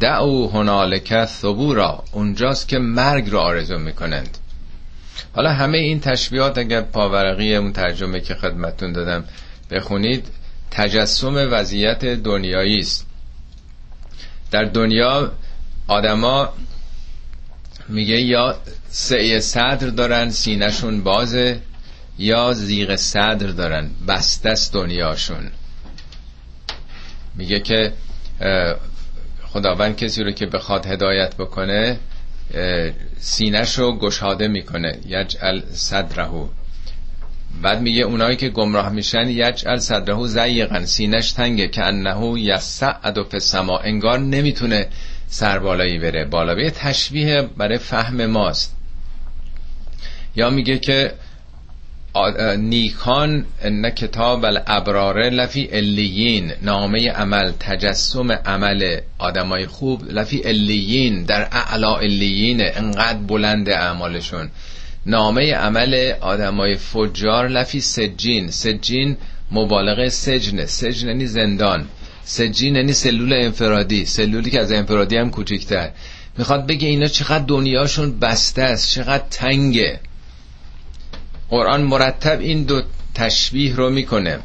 دعو هنالک ثبورا. اونجاست که مرگ رو آرزو می‌کنند. حالا همه این تشبیهات اگر پاورقی اون ترجمه که خدمتون دادم بخونید تجسم وضعیت دنیایی است. در دنیا آدما میگه یا سعی صدر دارن سینهشون بازه یا زیغ صدر دارن بستست دنیاشون. میگه که خداوند کسی رو که بخواد هدایت بکنه سینش رو گشاده می‌کنه یجعل صدرهو. بعد میگه اونایی که گمراه میشن یجعل صدرهو زیقن سینش تنگه که انهو یسعد و سما انگار نمی‌تونه سربالایی بره بالا. تشبیه برای فهم ماست. یا میگه که نیکان ان کتاب الابرار لفی الیین نامه عمل تجسم عمل آدمای خوب لفی الیین در اعلا الیین انقدر بلند اعمالشون. نامه عمل آدمای فجار لفی سجین. سجین مبالغه سجن سجن یعنی زندان. سجین یعنی سلول انفرادی. سلولی که از انفرادی هم کوچکتر. می‌خواد بگه اینا چقدر دنیاشون بسته است چقدر تنگه. قرآن مرتب این دو تشبیه رو می‌کنه.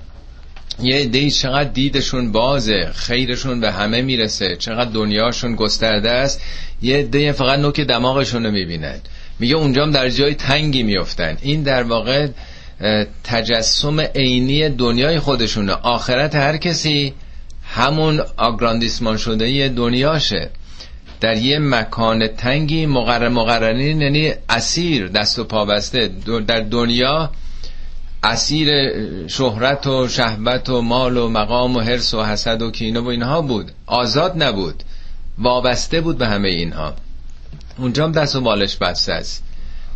یه دی چقدر دیدشون بازه خیرشون به همه می‌رسه چقدر دنیاشون گسترده است. یه دی فقط نوک دماغشون رو می‌بینن. میگه اونجام در جای تنگی میفتن این در واقع تجسم عینی دنیای خودشونه. آخرت هر کسی همون آگراندیسمان شده دنیاشه. در یه مکان تنگی مقرر مقررین یعنی اسیر دست و پا بسته. در دنیا اسیر شهرت و شهبت و مال و مقام و حرس و حسد و کینه و اینها بود. آزاد نبود. وابسته بود به همه اینها. اونجا هم دست و بالش بسته است.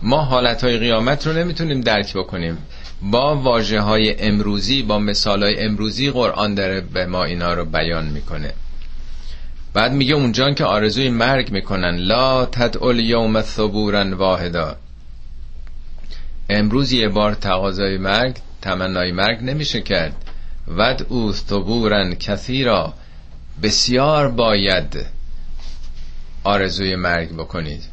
ما حالت های قیامت رو نمی‌تونیم درک بکنیم. با واجه های امروزی با مثال های امروزی قرآن داره به ما اینا رو بیان می‌کنه. بعد میگه اونجا که آرزوی مرگ می‌کنن لا تدعو یوم ثبورا واحدا. امروز یه بار تقاضای مرگ تمنای مرگ نمیشه کرد. ود او ثبورا کثیرا. بسیار باید آرزوی مرگ بکنید.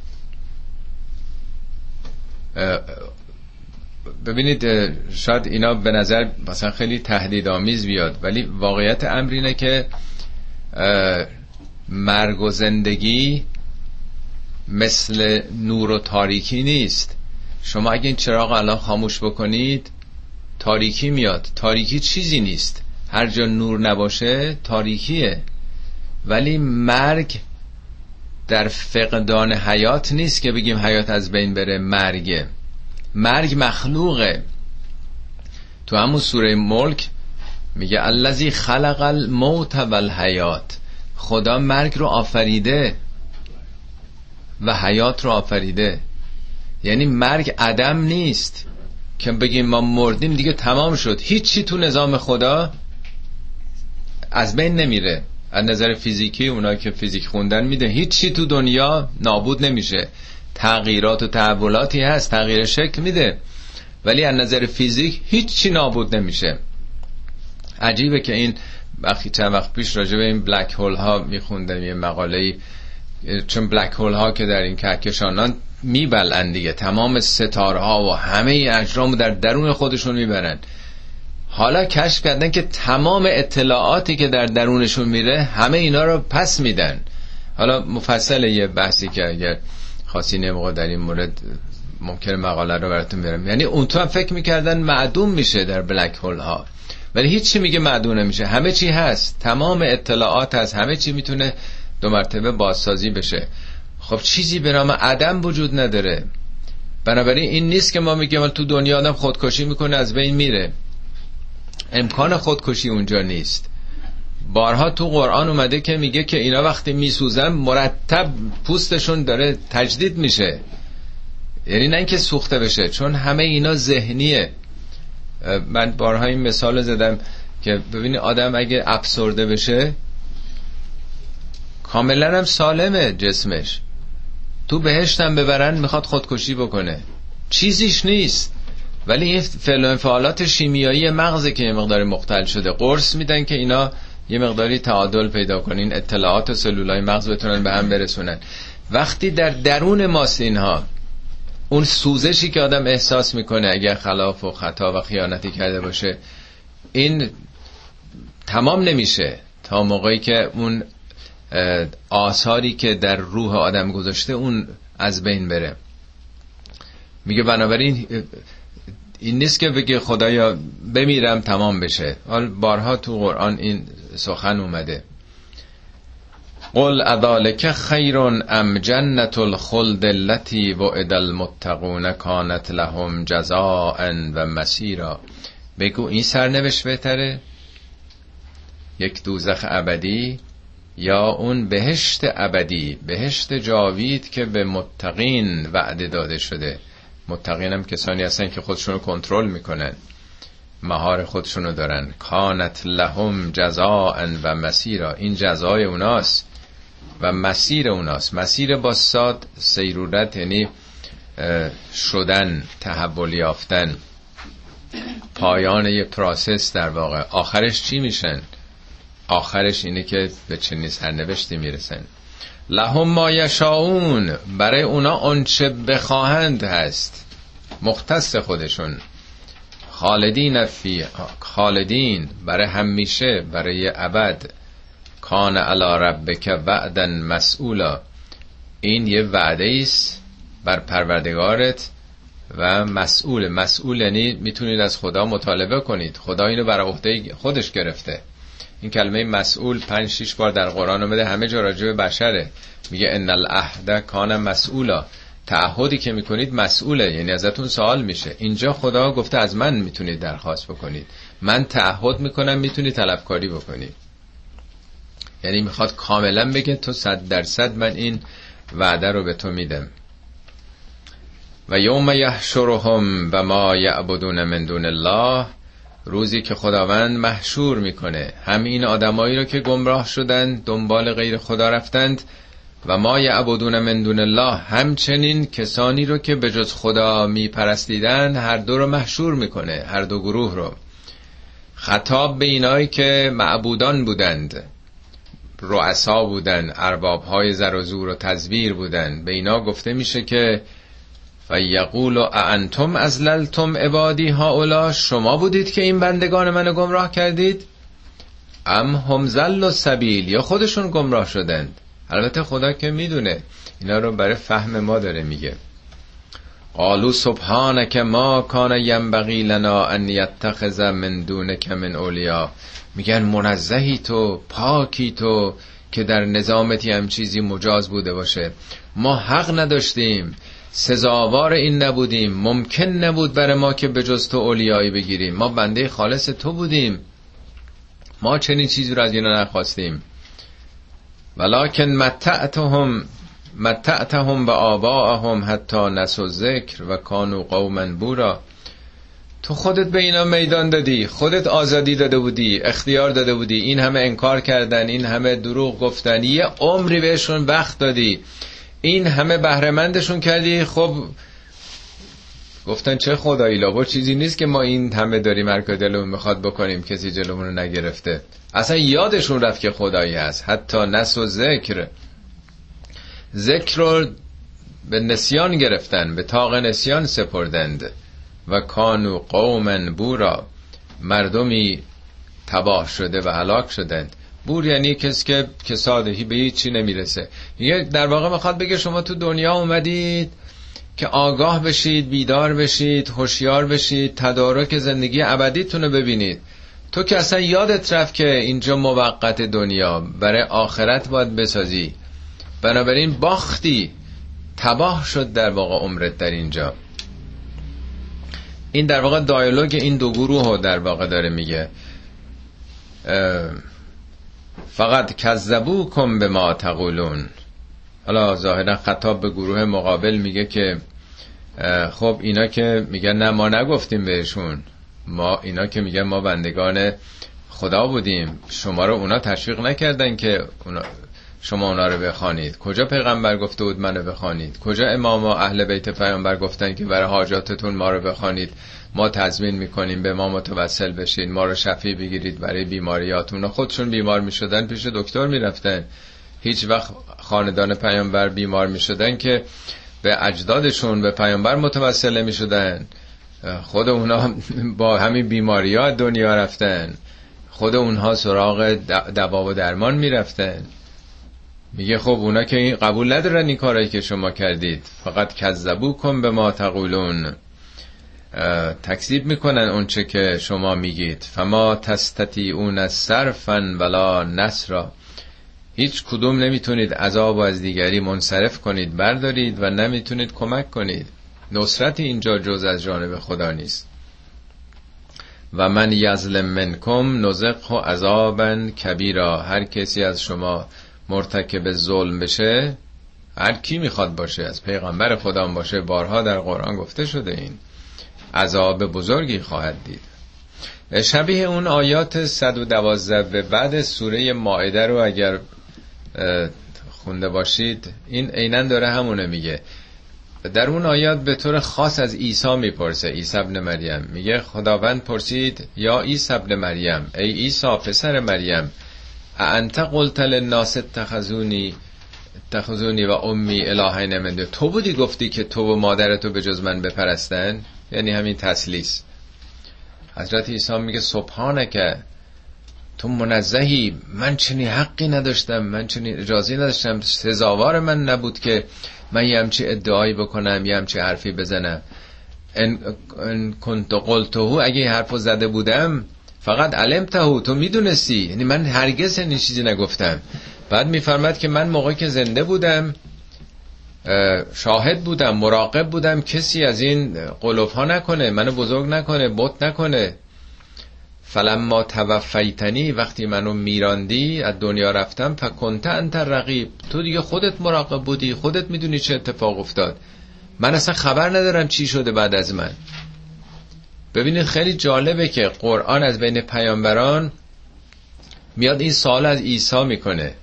ببینید شاید اینا به نظر مثلا خیلی تهدیدآمیز بیاد ولی واقعیت امر اینه که مرگ و زندگی مثل نور و تاریکی نیست. شما اگه این چراغ الان خاموش بکنید تاریکی میاد. تاریکی چیزی نیست. هر جا نور نباشه تاریکیه. ولی مرگ در فقدان حیات نیست که بگیم حیات از بین بره مرگه. مرگ مخلوقه. تو همون سوره ملک میگه الذی خلق الموت والحیات. خدا مرگ رو آفریده و حیات رو آفریده. یعنی مرگ عدم نیست که بگیم ما مردیم دیگه تمام شد. هیچی تو نظام خدا از بین نمیره. از نظر فیزیکی اونا که فیزیک خوندن میده هیچی تو دنیا نابود نمیشه. تغییرات و تحولاتی هست تغییر شکل میده. ولی از نظر فیزیک هیچی نابود نمیشه. عجیبه که این وقتی چند وقت پیش راجع به این بلک هول ها میخوندم یه مقاله ای چون بلک هول ها که در این کهکشانان میبلن دیگه. تمام ستاره ها و همه اجرام در درون خودشون می‌برن. حالا کشف کردن که تمام اطلاعاتی که در درونشون میره همه اینا رو پس میدن. حالا مفصل یه بحثی که اگر خاصی نمقا در این مورد ممکن مقاله رو براتون بیارم. یعنی اون تو هم فکر می‌کردن معدوم میشه در بلک هول ها ولی هیچ چی میگه معدوم نمیشه. همه چی هست. تمام اطلاعات هست. همه چی می‌تونه دو مرتبه بازسازی بشه. خب چیزی به نام عدم وجود نداره. بنابراین این نیست که ما میگیم تو دنیا آدم خودکشی می‌کنه از بین میره. امکان خودکشی اونجا نیست. بارها تو قرآن اومده که میگه که اینا وقتی میسوزن مرتب پوستشون داره تجدید میشه. یعنی نه اینکه سوخته بشه چون همه اینا ذهنیه. من بارها این مثال زدم که ببینی آدم اگه افسرده بشه کاملا هم سالمه جسمش. تو بهشتم ببرن می‌خواد خودکشی بکنه. چیزیش نیست. ولی این انفعالات شیمیایی مغزه که یه مقدار مختل شده. قرص میدن که اینا یه مقداری تعادل پیدا کنین اطلاعات و سلولای مغز بتونن به هم برسونن. وقتی در درون ماست اینها اون سوزشی که آدم احساس می‌کنه اگر خلاف و خطا و خیانتی کرده باشه این تمام نمیشه. تا موقعی که اون آثاری که در روح آدم گذاشته اون از بین بره. میگه بنابراین این نیست که بگه خدایا بمیرم تمام بشه. حال بارها تو قرآن این سخن اومده. قل اذالک خیر ام جنت الخلد التي وعد المتقون کانت لهم جزاء و مسیرا. بگو این سرنوشت بهتره؟ یک دوزخ ابدی یا اون بهشت ابدی بهشت جاوید که به متقین وعده داده شده. متقین هم کسانی هستن که خودشونو کنترل می‌کنن. مهار خودشونو دارن. کانت لهم جزاء و مسیرا. این جزای اوناست و مسیر اوناست. مسیر با ساد سیرورت یعنی شدن تحول یافتن. پایان یه پراسس در واقع. آخرش چی میشن؟ آخرش اینه که به چنین سرنوشتی می‌رسن. لهم ما یشاون برای اونا آنچه بخواهند هست. مختص خودشون. خالدین فی خالدین برای همیشه برای ابد. کان علی ربک وعدا مسئولا. این یه وعده است بر پروردگارت و مسئول. مسئول یعنی می‌تونید از خدا مطالبه کنید. خدا اینو بر عهده خودش گرفته. این کلمه مسئول پنج شیش بار در قرآن اومده. همه جا راجع به بشره. میگه ان العهد کان مسئولا. تعهدی که می‌کنید مسئوله یعنی ازتون سوال میشه. اینجا خدا گفته از من می‌تونید درخواست بکنید. من تعهد می‌کنم می‌تونید طلبکاری بکنید. یعنی می‌خواد کاملا بگه تو صد درصد من این وعده رو به تو میدم. و یوم یحشرهم و ما یعبدون من دون الله روزی که خداوند محشور می‌کنه. همین آدمایی رو که گمراه شدن دنبال غیر خدا رفتند و ما یعبدون من دون الله همچنین کسانی رو که به جز خدا میپرستیدن هر دو رو محشور می‌کنه هر دو گروه رو. خطاب به اینایی که معبودان بودند رؤسا بودن ارباب های زر و زور و تزویر بودن به اینا گفته میشه که و یقول انتم ازللتم عبادی اولا شما بودید که این بندگان منو گمراه کردید؟ ام هم زل و سبیل یا خودشون گمراه شدند؟ البته خدا که می‌دونه اینا رو برای فهم ما داره میگه. قالو سبحانك ما کان ینبغی لنا ان یتخذ من دونک من اولیا. میگن منزهی تو پاکی تو که در نظامتی هم چیزی مجاز بوده باشه. ما حق نداشتیم سزاوار این نبودیم ممکن نبود برای ما که به جز تو اولیایی بگیریم. ما بنده خالص تو بودیم. ما چنین چیزی رو از اینا نخواستیم. ولکن متعتهم متعتهم به آباهم حتی نسو ذکر و کانو قوما بورا. تو خودت به اینا میدان دادی خودت آزادی داده بودی اختیار داده بودی این همه انکار کردن این همه دروغ گفتن یه عمری بهشون وقت دادی. این همه بهرهمندشون کردی. خب گفتن چه خدایی لابا چیزی نیست که ما این همه داریم هر دلمون می‌خواد بکنیم کسی جلومون رو نگرفته. اصلا یادشون رفت که خدایی هست. حتی نس و ذکر. ذکر رو به نسیان گرفتن به تاق نسیان سپردند. و کانو قومن بورا. مردمی تباه شده و هلاک شدند. بور یعنی کسی که کسادهی به چی نمی‌رسه. یه در واقع می‌خواد بگه شما تو دنیا اومدید که آگاه بشید بیدار بشید هوشیار بشید تدارک زندگی ابدیتون رو ببینید. تو که اصلا یادت رفت که اینجا موقت دنیا برای آخرت باید بسازی. بنابراین باختی. تباه شد در واقع عمرت در اینجا. این در واقع دایالوگ این دو گروه رو در واقع داره میگه. فقط کذبو کن به ما تقولون. حالا ظاهرا خطاب به گروه مقابل میگه که خب اینا که میگن نه ما نگفتیم بهشون. ما اینا که میگن ما بندگان خدا بودیم شما رو اونا تشویق نکردن که اونا شما اونا رو بخوانید. کجا پیغمبر گفته بود منو بخوانید؟ کجا امام و اهل بیت پیغمبر گفتن که برای حاجاتتون ما رو بخوانید؟ ما تضمین می‌کنیم به ما متوسل بشین ما رو شفی بگیرید برای بیماریاتون. خودشون بیمار می‌شدن پیش دکتر می‌رفتن. هیچ وقت خاندان پیامبر بیمار می‌شدن که به اجدادشون به پیامبر متوسل می‌شدن خود اونا با همین بیماری ها دنیا رفتن. خود اونها سراغ دوا و درمان می‌رفتن. میگه خب اونا که این قبول ندارن این کارایی که شما کردید. فقط کذبو کن به ما تقولون. تکذیب می‌کنن اونچه که شما میگید. فما تستتی اون صرفا ولا نصرا. هیچ کدوم نمی‌تونید عذاب و از دیگری منصرف کنید بردارید و نمی‌تونید کمک کنید. نصرت اینجا جز از جانب خدا نیست. و من یظلم منکم و عذابا کبیرا. هر کسی از شما مرتکب ظلم بشه هر کی می‌خواد باشه از پیغمبر خدا باشه بارها در قرآن گفته شده این. عذاب بزرگی خواهد دید. شبیه اون آیات 112 به بعد سوره مائده رو اگر خونده باشید این عینا داره همونه میگه. در اون آیات به طور خاص از عیسی می‌پرسه عیسی ابن مریم. میگه خداوند پرسید یا عیسی ابن مریم؟ ای عیسی پسر مریم انت قلت للناس اتخذونی اتخذونی و امی الهین من تو بودی گفتی که تو و مادرتو به جز من بپرستن؟ یعنی همین تسلیس. حضرت عیسی میگه که تو منزهی من چنین حقی نداشتم من چنین اجازه نداشتم سزاوار من نبود که من یه همچی ادعایی بکنم یه همچی حرفی بزنم. ان, ان کنت قلتهو اگه این حرفو زده بودم فقط علمتهو تو می‌دونستی. یعنی من هرگز این چیزی نگفتم. بعد میفرمد که من موقعی که زنده بودم شاهد بودم مراقب بودم کسی از این قلوب ها نکنه منو بزرگ نکنه بت نکنه. فلما توفیتنی وقتی منو میراندی از دنیا رفتم فکنت انت رقیب تو دیگه خودت مراقب بودی خودت می‌دونی چه اتفاق افتاد. من اصلا خبر ندارم چی شده بعد از من. ببینید خیلی جالبه که قرآن از بین پیامبران میاد این سال از عیسی می‌کنه.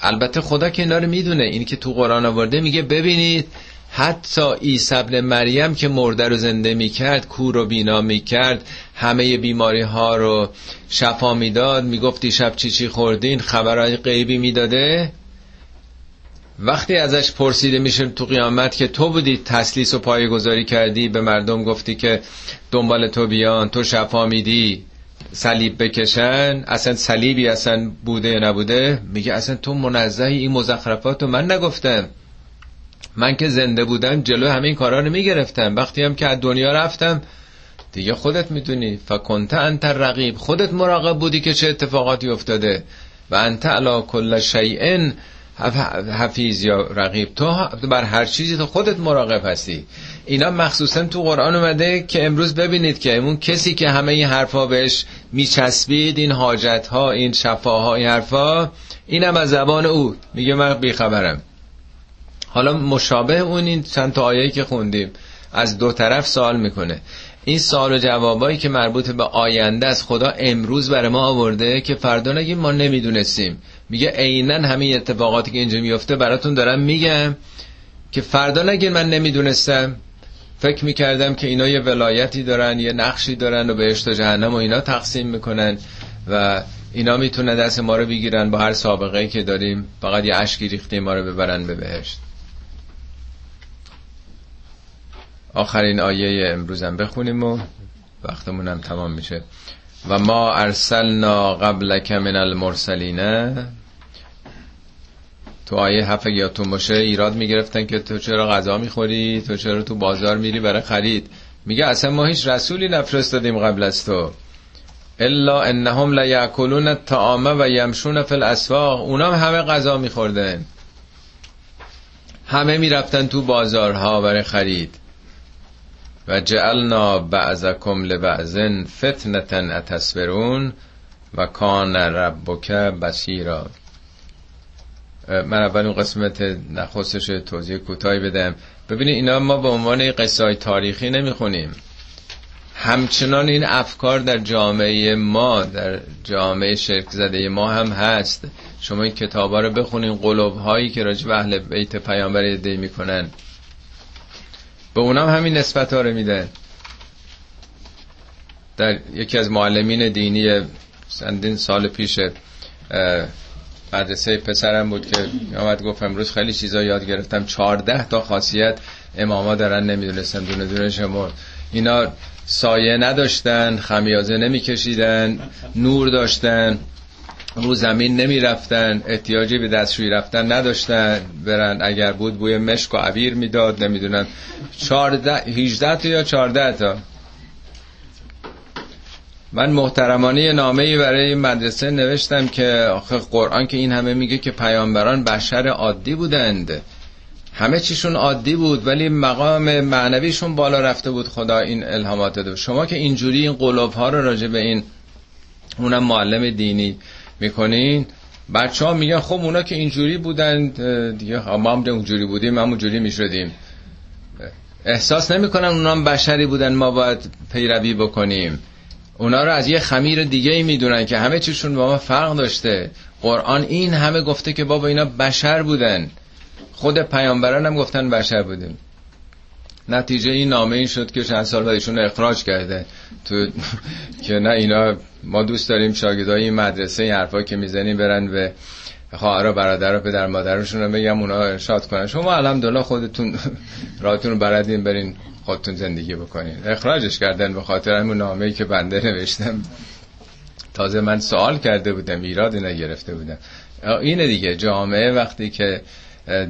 البته خدا که اینا رو می‌دونه این که تو قرآن آورده میگه ببینید حتی عیسی ابن مریم که مرده رو زنده می‌کرد کور رو بینا می‌کرد همه بیماری ها رو شفا می‌داد. می‌گفتی شب چی چی خوردین؟ خبرهای غیبی می‌داده؟ وقتی ازش پرسیده میشه تو قیامت که تو بودی تسلیس و پایگذاری کردی به مردم گفتی که دنبال تو بیان تو شفا میدی صلیب بکشن. اصلا صلیبی اصلا بوده یا نبوده؟ میگه اصلا تو منزهی این مزخرفات رو من نگفتم. من که زنده بودم جلو همین کارا رو می‌گرفتم. وقتی هم که از دنیا رفتم دیگه خودت می‌دونی. فکنت انت رقیب خودت مراقب بودی که چه اتفاقاتی افتاده. و انت علا کل شیئن حفیظ یا رقیب. تو بر هر چیزی تو خودت مراقب هستی. اینا مخصوصا تو قرآن اومده که امروز ببینید که اون کسی که همه این حرفا بهش میچسبید این حاجت ها این شفاها این حرفا اینم از زبان او. میگه من بیخبرم. حالا مشابه اون این چند تا آیه که خوندیم. از دو طرف سوال می‌کنه. این سوال و جوابایی که مربوط به آینده از خدا امروز برای ما آورده که فردا نگیم ما نمی‌دونستیم. میگه عینا همین اتفاقاتی که اینجا میفته براتون دارم میگم که فردا نگین من نمی‌دونستم. فکر می‌کردم که اینا یه ولایتی دارن یه نقشی دارن و بهشت و جهنم و اینا تقسیم می‌کنن و اینا می‌تونن دست ما رو بگیرن با هر سابقه که داریم. فقط یه اشکی ریخته ما رو ببرن به بهشت. آخرین آیه امروزم بخونیم و وقتمونم تمام میشه. و ما ارسلنا قبلک من المرسلین. تو آیه هفت تو باشه ایراد می‌گرفتن که تو چرا غذا می‌خوری؟ تو چرا تو بازار میری برای خرید؟ میگه اصلا ما هیچ رسولی نفرستادیم قبل از تو. الا انهم لیاکلون الطعام و یمشون فی الاسواق. اونا همه غذا میخوردن. همه می‌رفتن تو بازارها برای خرید. و جعلنا بعضکم لبعضن فتنتن اتصبرون و کان ربک بسیرا من اول اون قسمت نخستش توضیح کوتاهی بدم. ببینید اینا ما به عنوان قصه های تاریخی نمی‌خونیم. همچنان این افکار در جامعه ما در جامعه شرک زده ما هم هست. شما این کتاب ها رو بخونین قلوب هایی که راجع به اهل بیت پیامبر ادعی می‌کنن. به اونام همین نسبت ها رو میدن در یکی از معلمین دینی چندین سال پیش مدرسه پسرم بود که آمد گفت امروز خیلی چیزا یاد گرفتم. چهارده تا خاصیت اماما دارن نمی‌دونستم دونه دونه شما اینا سایه نداشتن خمیازه نمیکشیدن نور داشتن. رو زمین نمی رفتن احتیاجی به دستشویی رفتن نداشتن برن اگر بود بوی مشک و عبیر می‌داد نمی‌دونم. 14 18 تا یا 14 تا؟ من محترمانه نامه ای برای مدرسه نوشتم که آخه قرآن که این همه میگه که پیامبران بشر عادی بودند. همه چیشون عادی بود ولی مقام معنویشون بالا رفته بود. خدا این الهامات داد. شما که اینجوری این قلوب ها رو راجع به این اونم معلم دینی. می‌کنین؟ بچه ها میگن خب اونا که اینجوری بودن دیگه ما هم اونجوری بودیم هم اونجوری می‌شدیم. احساس نمی‌کنن اونا هم بشری بودن ما باید پیروی بکنیم. اونا رو از یه خمیر دیگه ای می‌دونن که همه چیشون با ما فرق داشته. قرآن این همه گفته که بابا اینا بشر بودن. خود پیامبران هم گفتن بشر بودیم. نتیجه این نامه این شد که چند سال بعد ایشون اخراج کرده. تو که نه اینا ما دوست داریم شاگردای این مدرسه این حرفا که می‌زنیم برن به خواهر و برادر و پدر مادرشون رو بگم اونا ارشاد کنن. شما الحمدلله خودتون راتون رو بردین برین خودتون زندگی بکنین. اخراجش کردن به خاطر همون نامه‌ای که بنده نوشتم. تازه من سوال کرده بودم ایرادی نگرفته بودم. اینه دیگه جامعه وقتی که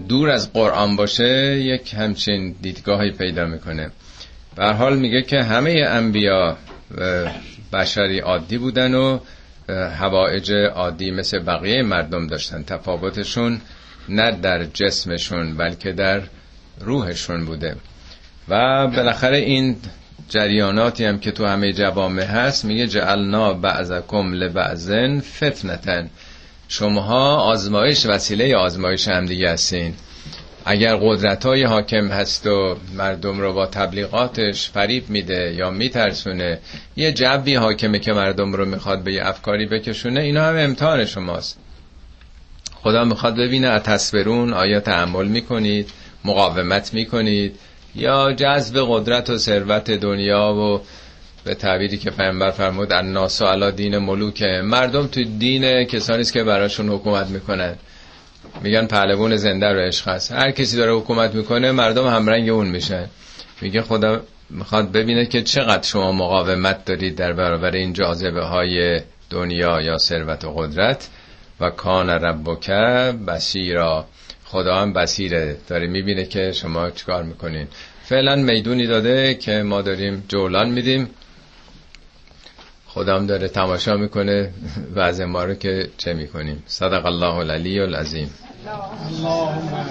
دور از قرآن باشه یک همچین دیدگاهی پیدا می‌کنه. به حال میگه که همه انبیا بشری عادی بودن و هوایج عادی مثل بقیه مردم داشتن. تفاوتشون نه در جسمشون بلکه در روحشون بوده. و بالاخره این جریاناتی هم که تو همه جوامع هست میگه جعلنا بعضکم لبعضن فتنتن. شماها آزمایش وسیله آزمایش هم دیگه هستین. اگر قدرت های حاکم هست و مردم رو با تبلیغاتش فریب میده یا میترسونه یه جبی حاکمه که مردم رو می‌خواد به یه افکاری بکشونه اینا هم امتحان شماست. خدا می‌خواد ببینه تصبرون آیا تحمل می‌کنید مقاومت می‌کنید یا جذب قدرت و ثروت دنیا و به تعبیری که پیامبر فرمود الناس علی دین ملوک. مردم تو دین کسانی است که براشون حکومت می‌کنن. میگن پهلوان زنده رو عشق هست هر کسی داره حکومت می‌کنه مردم همرنگ اون میشن. میگه خدا می‌خواد ببینه که چقدر شما مقاومت دارید در برابر این جاذبه های دنیا یا ثروت و قدرت. و کان ربک بسیرا خدا هم بسیره داره می‌بینه که شما چیکار می‌کنین. فعلا می‌دونی داده که ما داریم جولان میدیم. خودم داره تماشا می‌کنه وضع ما رو که چه می‌کنیم. صدق الله العلی العظیم. اللهم